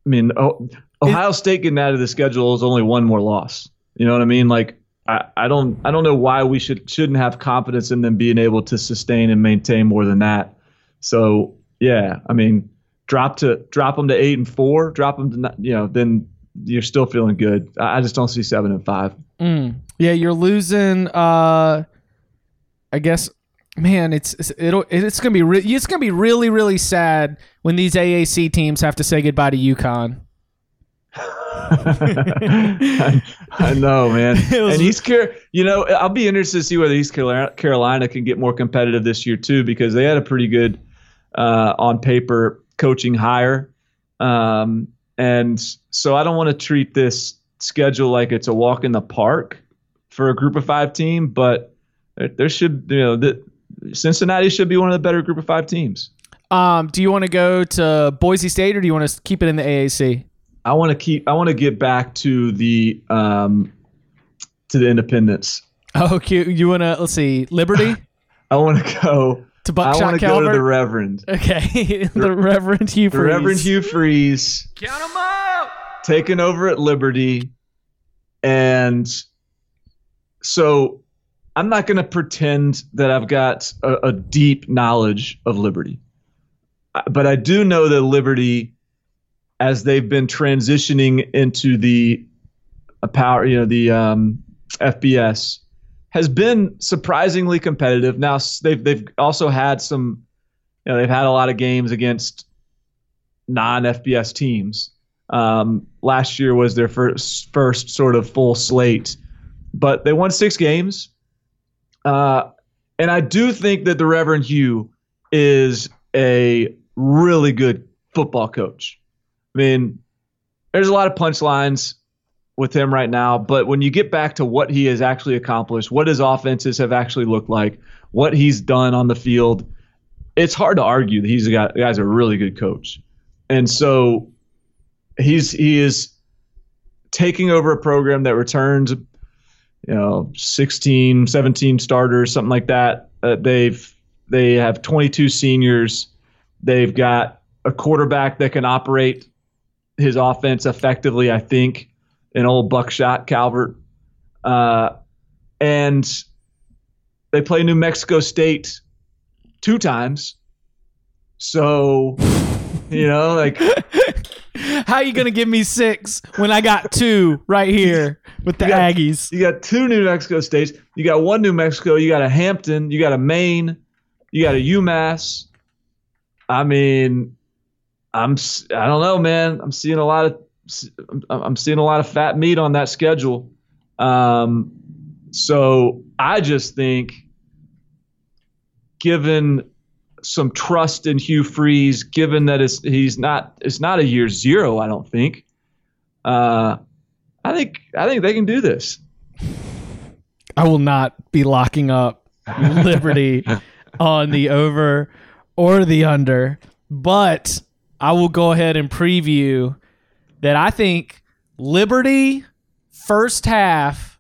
I mean, oh, Ohio State getting out of the schedule is only one more loss. You know what I mean? Like I, I don't I don't know why we should shouldn't have confidence in them being able to sustain and maintain more than that. So yeah, I mean, drop to drop them to eight and four, drop them to ni- you know, then you're still feeling good. I I just don't see seven and five. Mm. Yeah, you're losing. Uh, I guess, man, it's it's- it'll it's gonna be re- it's gonna be really really sad when these AAC teams have to say goodbye to UConn. I, [laughs] I know, man. [laughs] was- and East you know, I'll be interested to see whether East Carolina, can get more competitive this year too, because they had a pretty good uh, on paper coaching hire, um, and so I don't want to treat this schedule like it's a walk in the park for a Group of Five team, but there, there should, you know, the, Cincinnati should be one of the better Group of Five teams. Um, do you want to go to Boise State or do you want to keep it in the AAC? I want to keep. I want to get back to the um, to the Independence. [laughs] Oh, cute. You want to let's see, Liberty [laughs] I want to go. to Buckshot I want to go to the Reverend. okay, [laughs] the Reverend Hugh. The Reverend Hugh Freeze Count 'em out. taking over at Liberty, and so I'm not going to pretend that I've got a, a deep knowledge of Liberty, but I do know that Liberty, as they've been transitioning into the uh, power, you know, the um, FBS, has been surprisingly competitive. Now they've they've also had some, you know, they've had a lot of games against non-FBS teams. Um, last year was their first first sort of full slate, but they won six games. Uh, and I do think that the Reverend Hugh is a really good football coach. I mean, there's a lot of punchlines with him right now, but when you get back to what he has actually accomplished, what his offenses have actually looked like, what he's done on the field, it's hard to argue that he's a guy, guy's a really good coach. And so he's he is taking over a program that returns you know 16 17 starters something like that. Uh, they've they have 22 seniors. They've got a quarterback that can operate his offense effectively i think an old buckshot calvert. Uh, and they play new mexico state two times. So you know like [laughs] How are you gonna give me six when I got two right here with the You got- Aggies? You got two New Mexico states. You got one New Mexico. You got a Hampton. You got a Maine. You got a UMass. I mean, I'm I don't know, man. I'm seeing a lot of I'm- I'm seeing a lot of fat meat on that schedule. Um, so I just think, given some trust in Hugh Freeze, given that it's he's not it's not a year zero, I don't think. Uh, I think I think they can do this. I will not be locking up [laughs] Liberty on the over or the under, but I will go ahead and preview that I think Liberty first half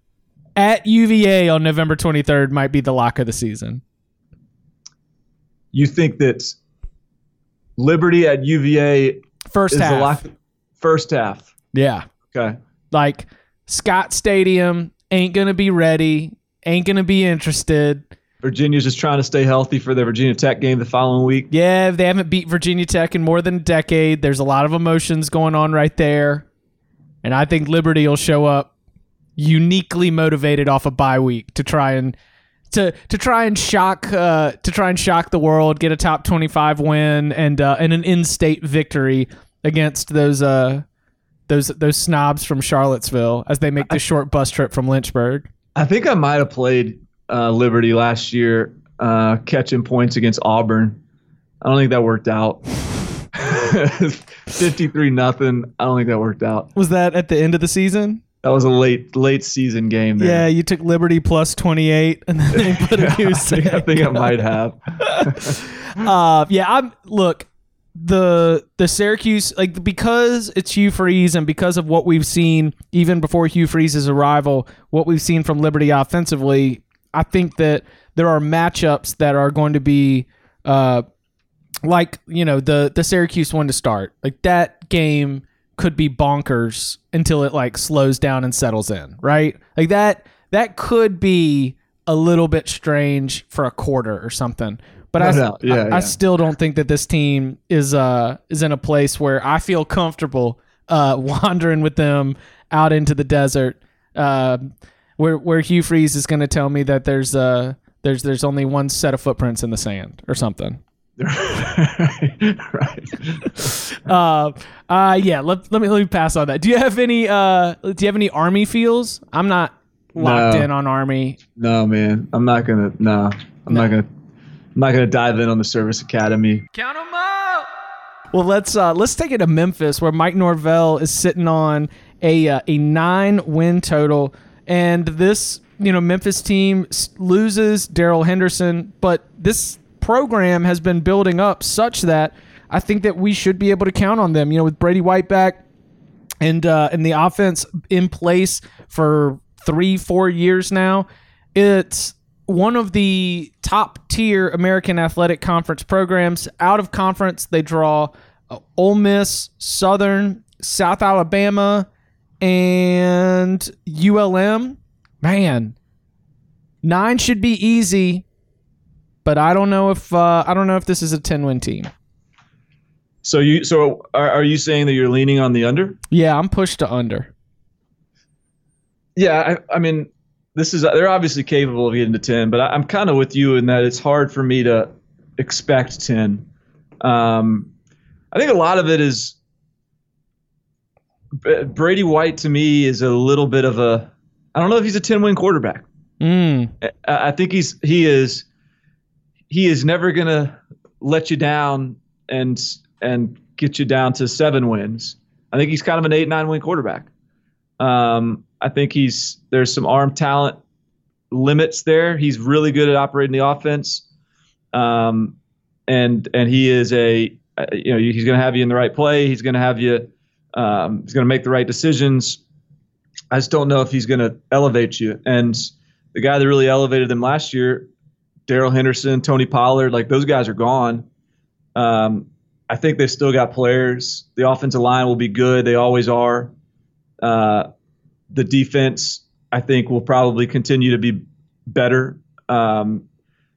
at UVA on November 23rd might be the lock of the season. You think that Liberty at UVA First is half. lock? First half. Yeah. Okay. Like Scott Stadium ain't going to be ready, ain't going to be interested. Virginia's just trying to stay healthy for their Virginia Tech game the following week. Yeah, they haven't beat Virginia Tech in more than a decade. There's a lot of emotions going on right there. And I think Liberty will show up uniquely motivated off a bye week to try and to to try and shock uh, to try and shock the world, get a top 25 win and uh, and an in-state victory against those uh those those snobs from Charlottesville as they make the short bus trip from Lynchburg. I think I might have played uh, Liberty last year, uh, catching points against Auburn. I don't think that worked out. [laughs] 53 nothing. I don't think that worked out. Was that at the end of the season? That was a late late season game there. Yeah, you took Liberty plus 28 and then they put [laughs] a I goose think, I think I might have. [laughs] Uh, yeah, I'm look the the Syracuse like because it's Hugh Freeze and because of what we've seen even before Hugh Freeze's arrival, what we've seen from Liberty offensively, I think that there are matchups that are going to be uh like you know the the Syracuse one to start like that game could be bonkers until it like slows down and settles in right? Like that that could be a little bit strange for a quarter or something. But I, No. Yeah, I, I still don't think that this team is uh is in a place where I feel comfortable uh [laughs] wandering with them out into the desert. Uh where where Hugh Freeze is going to tell me that there's uh there's there's only one set of footprints in the sand or something [laughs] right. uh, uh, yeah. Let, let me let me pass on that. Do you have any uh, do you have any army feels? I'm not locked No. in on army. No, man. I'm not gonna. No, I'm not gonna. I'm not gonna dive in on the service academy. Count them up. Well, let's uh, let's take it to Memphis, where Mike Norvell is sitting on a uh, a nine win total, and this you know Memphis team loses Darrell Henderson, but this program has been building up such that I think that we should be able to count on them. You know, with Brady White back, and uh, and the offense in place for three, four years now. It's one of the top tier American Athletic Conference programs. Out of conference, they draw uh, Ole Miss, Southern, South Alabama, and ULM. Man, nine should be easy, but I don't know if uh, I don't know if this is a ten win team. So you. So are, are you saying that you're leaning on the under? Yeah, I'm pushed to under. Yeah. I, I mean, this is. They're obviously capable of getting to ten, but I, I'm kind of with you in that it's hard for me to expect ten. Um, I think a lot of it is. Brady White to me is a little bit of a. I don't know if he's a ten win quarterback. Mm. I I think he's he is he is never gonna let you down and and get you down to seven wins. I think he's kind of an eight nine win quarterback. Um, I think he's there's some arm talent limits there. He's really good at operating the offense, um, and and he is a uh, you know he's going to have you in the right play. He's going to have you. Um, he's going to make the right decisions. I just don't know if he's going to elevate you. And the guy that really elevated them last year, Darrell Henderson, Tony Pollard, like those guys are gone. Um, I think they've still got players. The offensive line will be good. They always are. Uh, the defense, I think, will probably continue to be better. Um,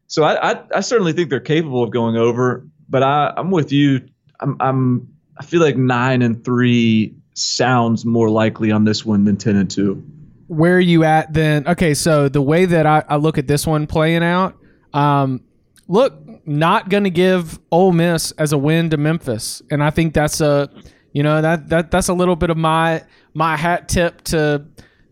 so I, I, I certainly think they're capable of going over. But I, I'm with you. I'm, I'm I feel like nine and three sounds more likely on this one than ten and two. where are you at then? Okay, so the way that I, I look at this one playing out, um, look, not going to give Ole Miss as a win to Memphis, and I think that's a, you know, that that that's a little bit of my my hat tip to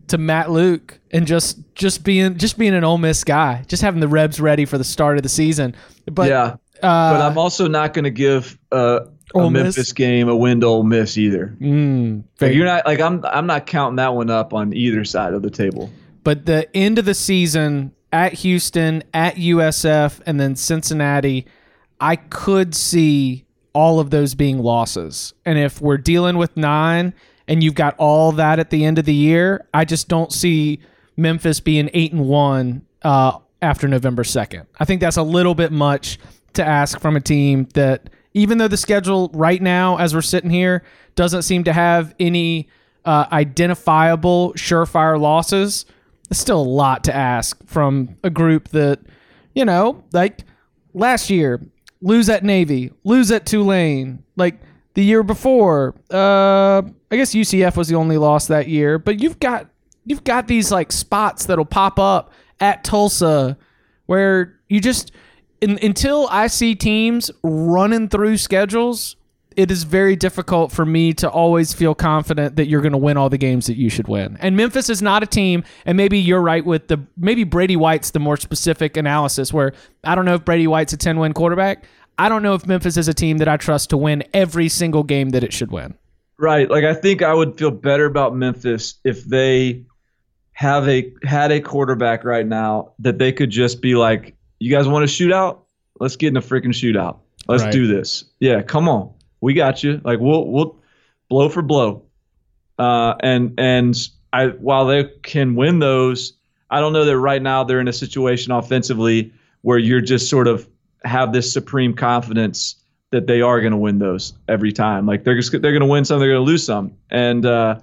to Matt Luke and just just being just being an Ole Miss guy, just having the Rebs ready for the start of the season. But yeah, uh, but I'm also not going to give uh, a Ole Miss? Memphis game a win to Ole Miss either. mm, Like you're not like I'm I'm not counting that one up on either side of the table. But the end of the season at Houston, at USF, and then Cincinnati, I could see all of those being losses. And if we're dealing with nine and you've got all that at the end of the year, I just don't see Memphis being eight and one uh, after November second. I think that's a little bit much to ask from a team that, even though the schedule right now, as we're sitting here, doesn't seem to have any uh, identifiable surefire losses. It's still a lot to ask from a group that, you know, like last year, lose at Navy, lose at Tulane. Like the year before, uh, I guess UCF was the only loss that year. But you've got you've got these like spots that'll pop up at Tulsa where you just in, until I see teams running through schedules, it is very difficult for me to always feel confident that you're going to win all the games that you should win. And Memphis is not a team, and maybe you're right with the maybe Brady White's the more specific analysis where I don't know if Brady White's a 10 win quarterback. I don't know if Memphis is a team that I trust to win every single game that it should win. Right. Like I think I would feel better about Memphis if they have a had a quarterback right now that they could just be like, "You guys want a shootout? Let's get in a freaking shootout. Let's Right. do this. Yeah, come on, we got you. Like we'll we'll blow for blow. Uh, and and I while they can win those, I don't know that right now they're in a situation offensively where you're just sort of have this supreme confidence that they are going to win those every time. Like they're just, they're going to win some, they're going to lose some. And uh,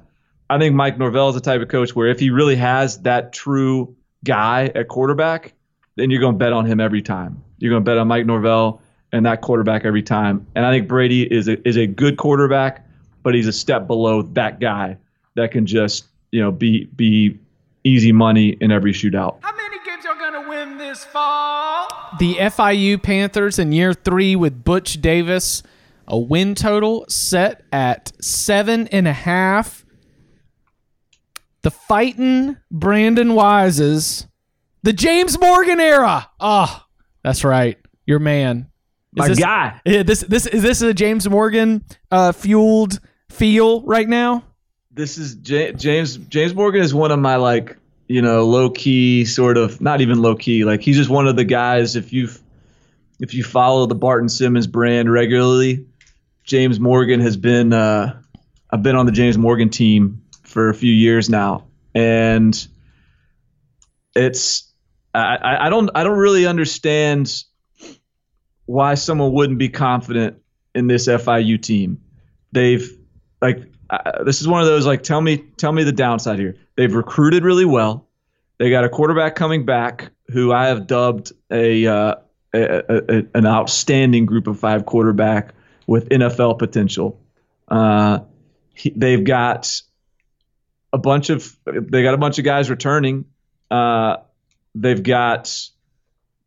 I think Mike Norvell is the type of coach where if he really has that true guy at quarterback, then you're going to bet on him every time. You're going to bet on Mike Norvell and that quarterback every time. And I think Brady is a, is a good quarterback, but he's a step below that guy that can just you know be be easy money in every shootout. How many games are going to win this fall? The FIU Panthers in year three with Butch Davis, a win total set at seven and a half. The fighting Brandon Wises, the James Morgan era. Oh, that's right, your man. Is My this- guy. Yeah, this this is this a James Morgan uh, fueled feel right now? This is J- James James Morgan is one of my like you know low key sort of not even low key like he's just one of the guys if you if you follow the Barton Simmons brand regularly, James Morgan has been uh, I've been on the James Morgan team for a few years now, and it's I, I I don't I don't really understand why someone wouldn't be confident in this FIU team. They've like uh, this is one of those like tell me tell me the downside here. They've recruited really well. They got a quarterback coming back who I have dubbed a, uh, a, a, an outstanding group of five quarterback with NFL potential. Uh, he, they've got a bunch of they got a bunch of guys returning. Uh, they've got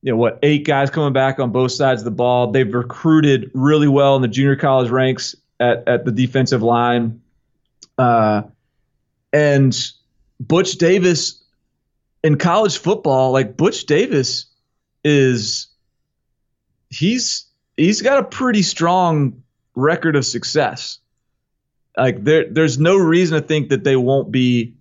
you know what eight guys coming back on both sides of the ball. They've recruited really well in the junior college ranks at at the defensive line. Uh, and Butch Davis in college football, like Butch Davis is he's he's got a pretty strong record of success. Like there there's no reason to think that they won't be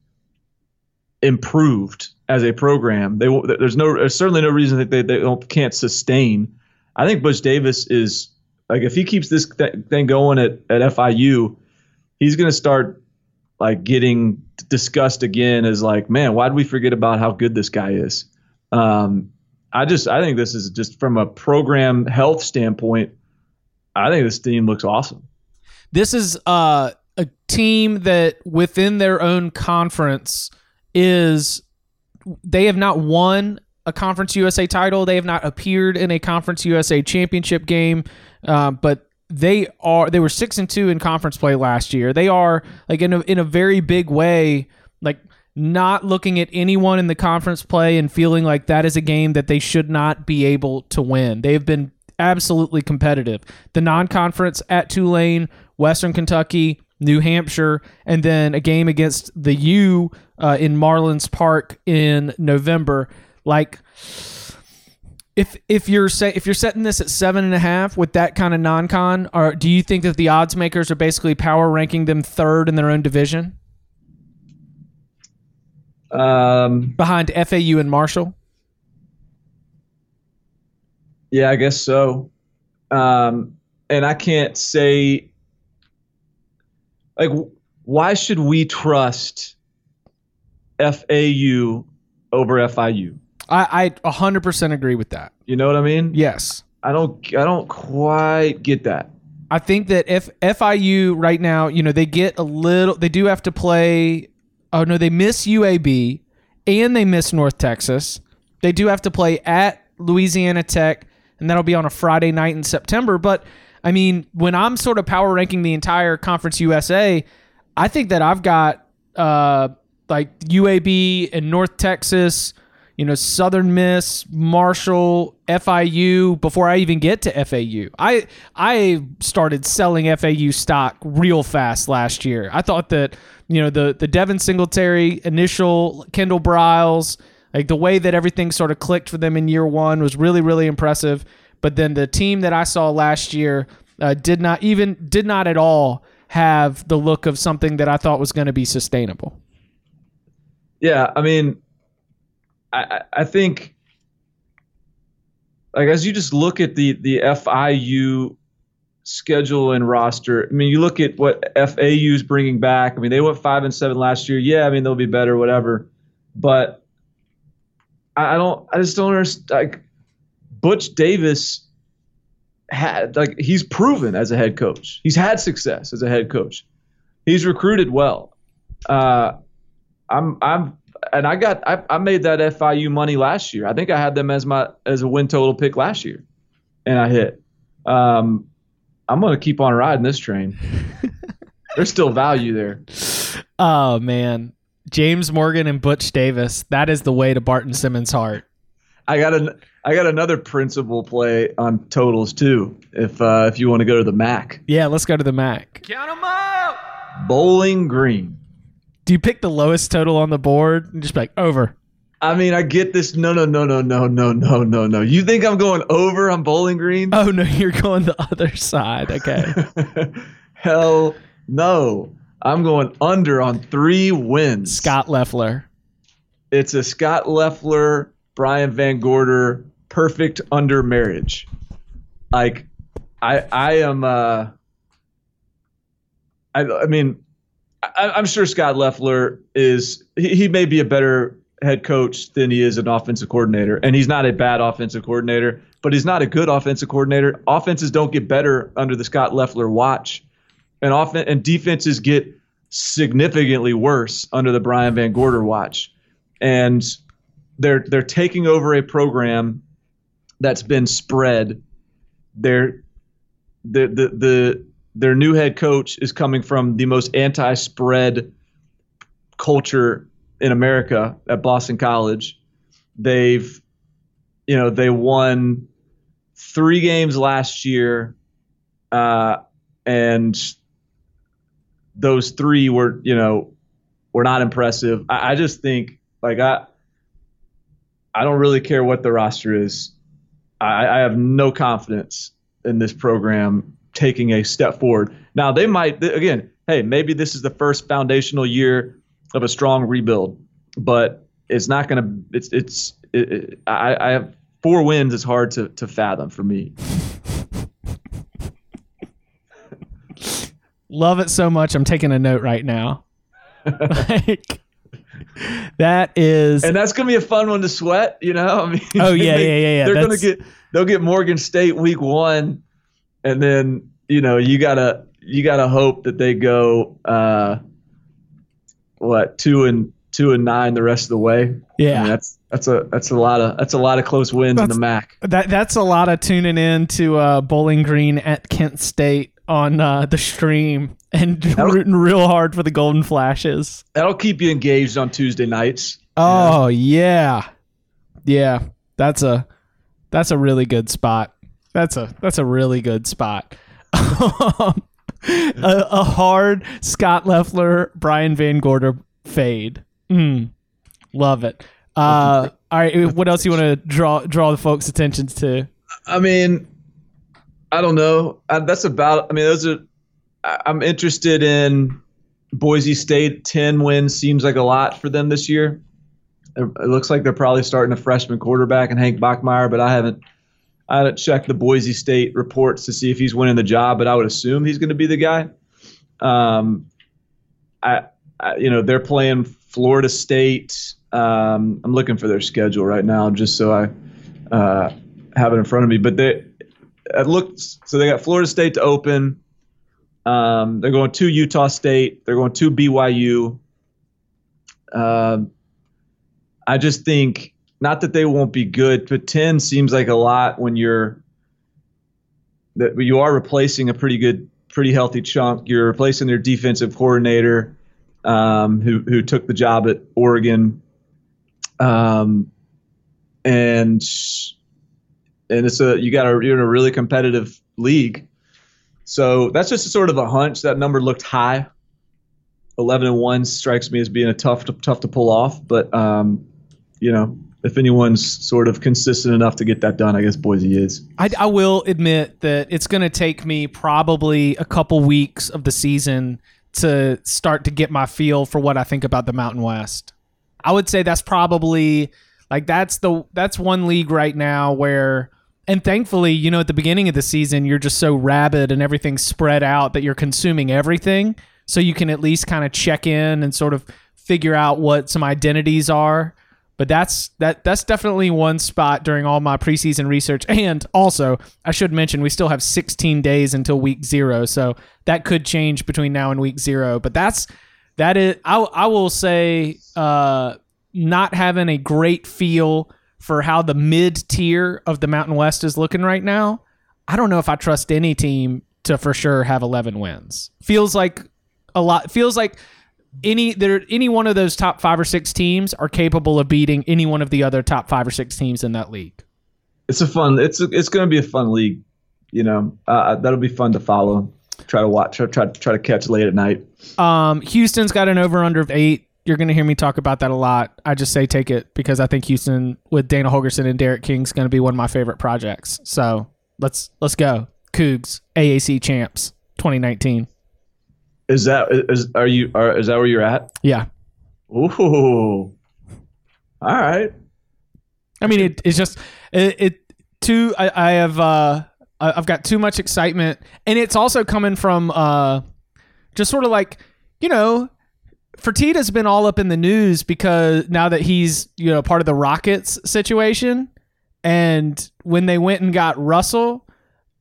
improved as a program. They there's no there's certainly no reason that they they can't sustain. I think Butch Davis is like if he keeps this th- thing going at at FIU, he's going to start like getting discussed again as like, man, why did we forget about how good this guy is? Um, I just I think this is just from a program health standpoint. I think this team looks awesome. This is uh, a team that within their own conference is they have not won a Conference USA title. They have not appeared in a Conference USA championship game, uh, but they are they were six and two in conference play last year. They are like in a in a very big way like not looking at anyone in the conference play and feeling like that is a game that they should not be able to win. They have been absolutely competitive. The non-conference at Tulane, Western Kentucky, New Hampshire, and then a game against the U uh, in Marlins Park in November. Like if if you're say if you're setting this at seven and a half with that kind of non-con, or do you think that the odds makers are basically power ranking them third in their own division Um, behind FAU and Marshall? Yeah, I guess so. Um, and I can't say like why should we trust FAU over FIU? I, I 100% agree with that. You know what I mean? Yes. I don't I don't quite get that. I think that if FIU right now, you know, they get a little, they do have to play. Oh no, they miss UAB and they miss North Texas. They do have to play at Louisiana Tech, and that'll be on a Friday night in September. But I mean, when I'm sort of power ranking the entire Conference USA, I think that I've got uh, like UAB and North Texas, you know, Southern Miss, Marshall, FIU before I even get to FAU. I I started selling FAU stock real fast last year. I thought that you know the the Devin Singletary initial Kendall Briles, like the way that everything sort of clicked for them in year one was really really impressive. But then the team that I saw last year uh, did not even did not at all have the look of something that I thought was going to be sustainable. Yeah, I mean, I I think like as you just look at the the FIU schedule and roster. I mean, you look at what FAU is bringing back. I mean, they went five and seven last year. Yeah, I mean they'll be better, whatever. But I, don't. I just don't understand. Like Butch Davis had like he's proven as a head coach. He's had success as a head coach. He's recruited well. Uh, I'm I'm and I got I, I made that FIU money last year. I think I had them as my as a win total pick last year, and I hit. Um, I'm gonna keep on riding this train. [laughs] There's still value there. Oh man, James Morgan and Butch Davis. That is the way to Barton Simmons' heart. I got an I got another principal play on totals too. If uh, if you want to go to the MAC, Yeah, let's go to the Mac. Count 'em out. Bowling Green. Do you pick the lowest total on the board and just be like over? I mean, I get this. No, no, no, no, no, no, no, no, no. You think I'm going over on Bowling Green? Oh no, [laughs] you're going the other side. Okay. [laughs] Hell no. I'm going under on three wins. Scot Loeffler. It's a Scot Loeffler, Brian VanGorder perfect under marriage. Like, I I am. Uh, I I mean, I, I'm sure Scot Loeffler is. He, he may be a better head coach than he is an offensive coordinator, and he's not a bad offensive coordinator, but he's not a good offensive coordinator. Offenses don't get better under the Scot Loeffler watch, and offen- and defenses get significantly worse under the Brian VanGorder watch, and they're they're taking over a program that's been spread. They're the the the their new head coach is coming from the most anti-spread culture in America at Boston College. They've you know they won three games last year, uh, and those three were you know were not impressive. I, I just think like I I don't really care what the roster is. I, I have no confidence in this program taking a step forward. Now they might again. Hey, maybe this is the first foundational year of a strong rebuild, but it's not going to. It's it's. It, it, I, I have four wins. Is hard to to fathom for me. Love it so much. I'm taking a note right now. [laughs] like that is and that's gonna be a fun one to sweat. You know, I mean, Oh, yeah, they- yeah, yeah, yeah. [laughs] They're gonna get they'll get Morgan State week one, and then you know you gotta you gotta hope that they go uh, what two and two and nine the rest of the way. I yeah. mean, that's that's a that's a lot of that's a lot of close wins in the MAC. That that's a lot of tuning in to uh, Bowling Green at Kent State on uh, the stream and [laughs] rooting real hard for the Golden Flashes. That'll keep you engaged on Tuesday nights. Oh yeah, yeah. That's a that's a really good spot. That's a that's a really good spot. [laughs] a, a hard Scot Loeffler, Brian VanGorder fade. Mm, love it. Uh, [laughs] all right, what else you want to draw draw the folks' attention to? I mean, I don't know. Uh, that's about. I mean, those are. I- I'm interested in Boise State. Ten wins seems like a lot for them this year. It it looks like they're probably starting a freshman quarterback and Hank Bachmeier, but I haven't. I haven't checked the Boise State reports to see if he's winning the job, but I would assume he's going to be the guy. Um, I, I you know they're playing Florida State. Um, I'm looking for their schedule right now just so I uh, have it in front of me. But they it looks so they got Florida State to open. Um, they're going to Utah State. They're going to BYU. Um, I just think not that they won't be good, but ten seems like a lot when you're that you are replacing a pretty good, pretty healthy chunk. You're replacing their defensive coordinator, um, who who took the job at Oregon, um, and and it's a you got a you're in a really competitive league. So that's just sort of a hunch. That number looked high. Eleven and one strikes me as being a tough to, tough to pull off, but um, you know if anyone's sort of consistent enough to get that done, I guess Boise is. I, I will admit that it's going to take me probably a couple weeks of the season to start to get my feel for what I think about the Mountain West. I would say that's probably like that's the that's one league right now where and thankfully, you know, at the beginning of the season, you're just so rabid and everything's spread out that you're consuming everything. So you can at least kind of check in and sort of figure out what some identities are. But that's that that's definitely one spot during all my preseason research. And also, I should mention we still have 16 days until week zero, so that could change between now and week zero. But that's that is I I will say uh, not having a great feel for how the mid tier of the Mountain West is looking right now. I don't know if I trust any team to for sure have 11 wins. Feels like a lot. Feels like any there any one of those top five or six teams are capable of beating any one of the other top five or six teams in that league. It's a fun. It's a, it's going to be a fun league. You know, uh, that'll be fun to follow. Try to watch. Try try try to catch late at night. Um, Houston's got an over under of eight. You're going to hear me talk about that a lot. I just say take it because I think Houston with Dana Holgorsen and D'Eriq King is going to be one of my favorite projects. So let's let's go Cougs AAC champs 2019. Is that is are you are is that where you're at? Yeah. Ooh. All right. I mean, it, it's just it, it too. I, I have uh, I've got too much excitement, and it's also coming from uh, just sort of like you know, Fertitta's been all up in the news because now that he's you know part of the Rockets situation, and when they went and got Russell,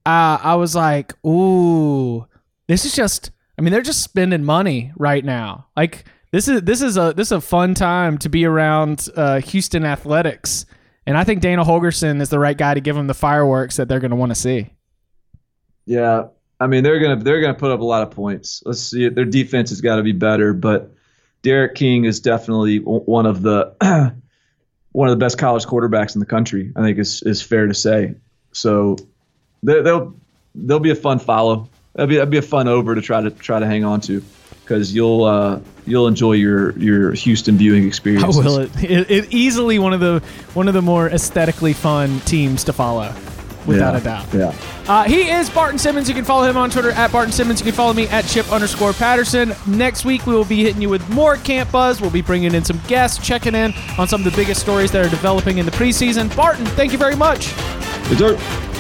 uh, I was like, ooh, this is just. I mean, they're just spending money right now. Like this is this is a this is a fun time to be around uh, Houston athletics, and I think Dana Holgorsen is the right guy to give them the fireworks that they're going to want to see. Yeah. I mean, they're gonna they're gonna put up a lot of points. Let's see. Their defense has got to be better, but D'Eriq King is definitely one of the [clears throat] one of the best college quarterbacks in the country. I think is is fair to say. So they, they'll they'll be a fun follow. That'd be that'd be a fun over to try to try to hang on to because you'll uh, you'll enjoy your your Houston viewing experience. How will it? it? It easily one of the one of the more aesthetically fun teams to follow, without yeah. a doubt. Yeah. Uh, he is Barton Simmons. You can follow him on Twitter at Barton Simmons. You can follow me at Chip underscore Patterson. Next week, we will be hitting you with more Camp Buzz. We'll be bringing in some guests, checking in on some of the biggest stories that are developing in the preseason. Barton, thank you very much. Yes, sir.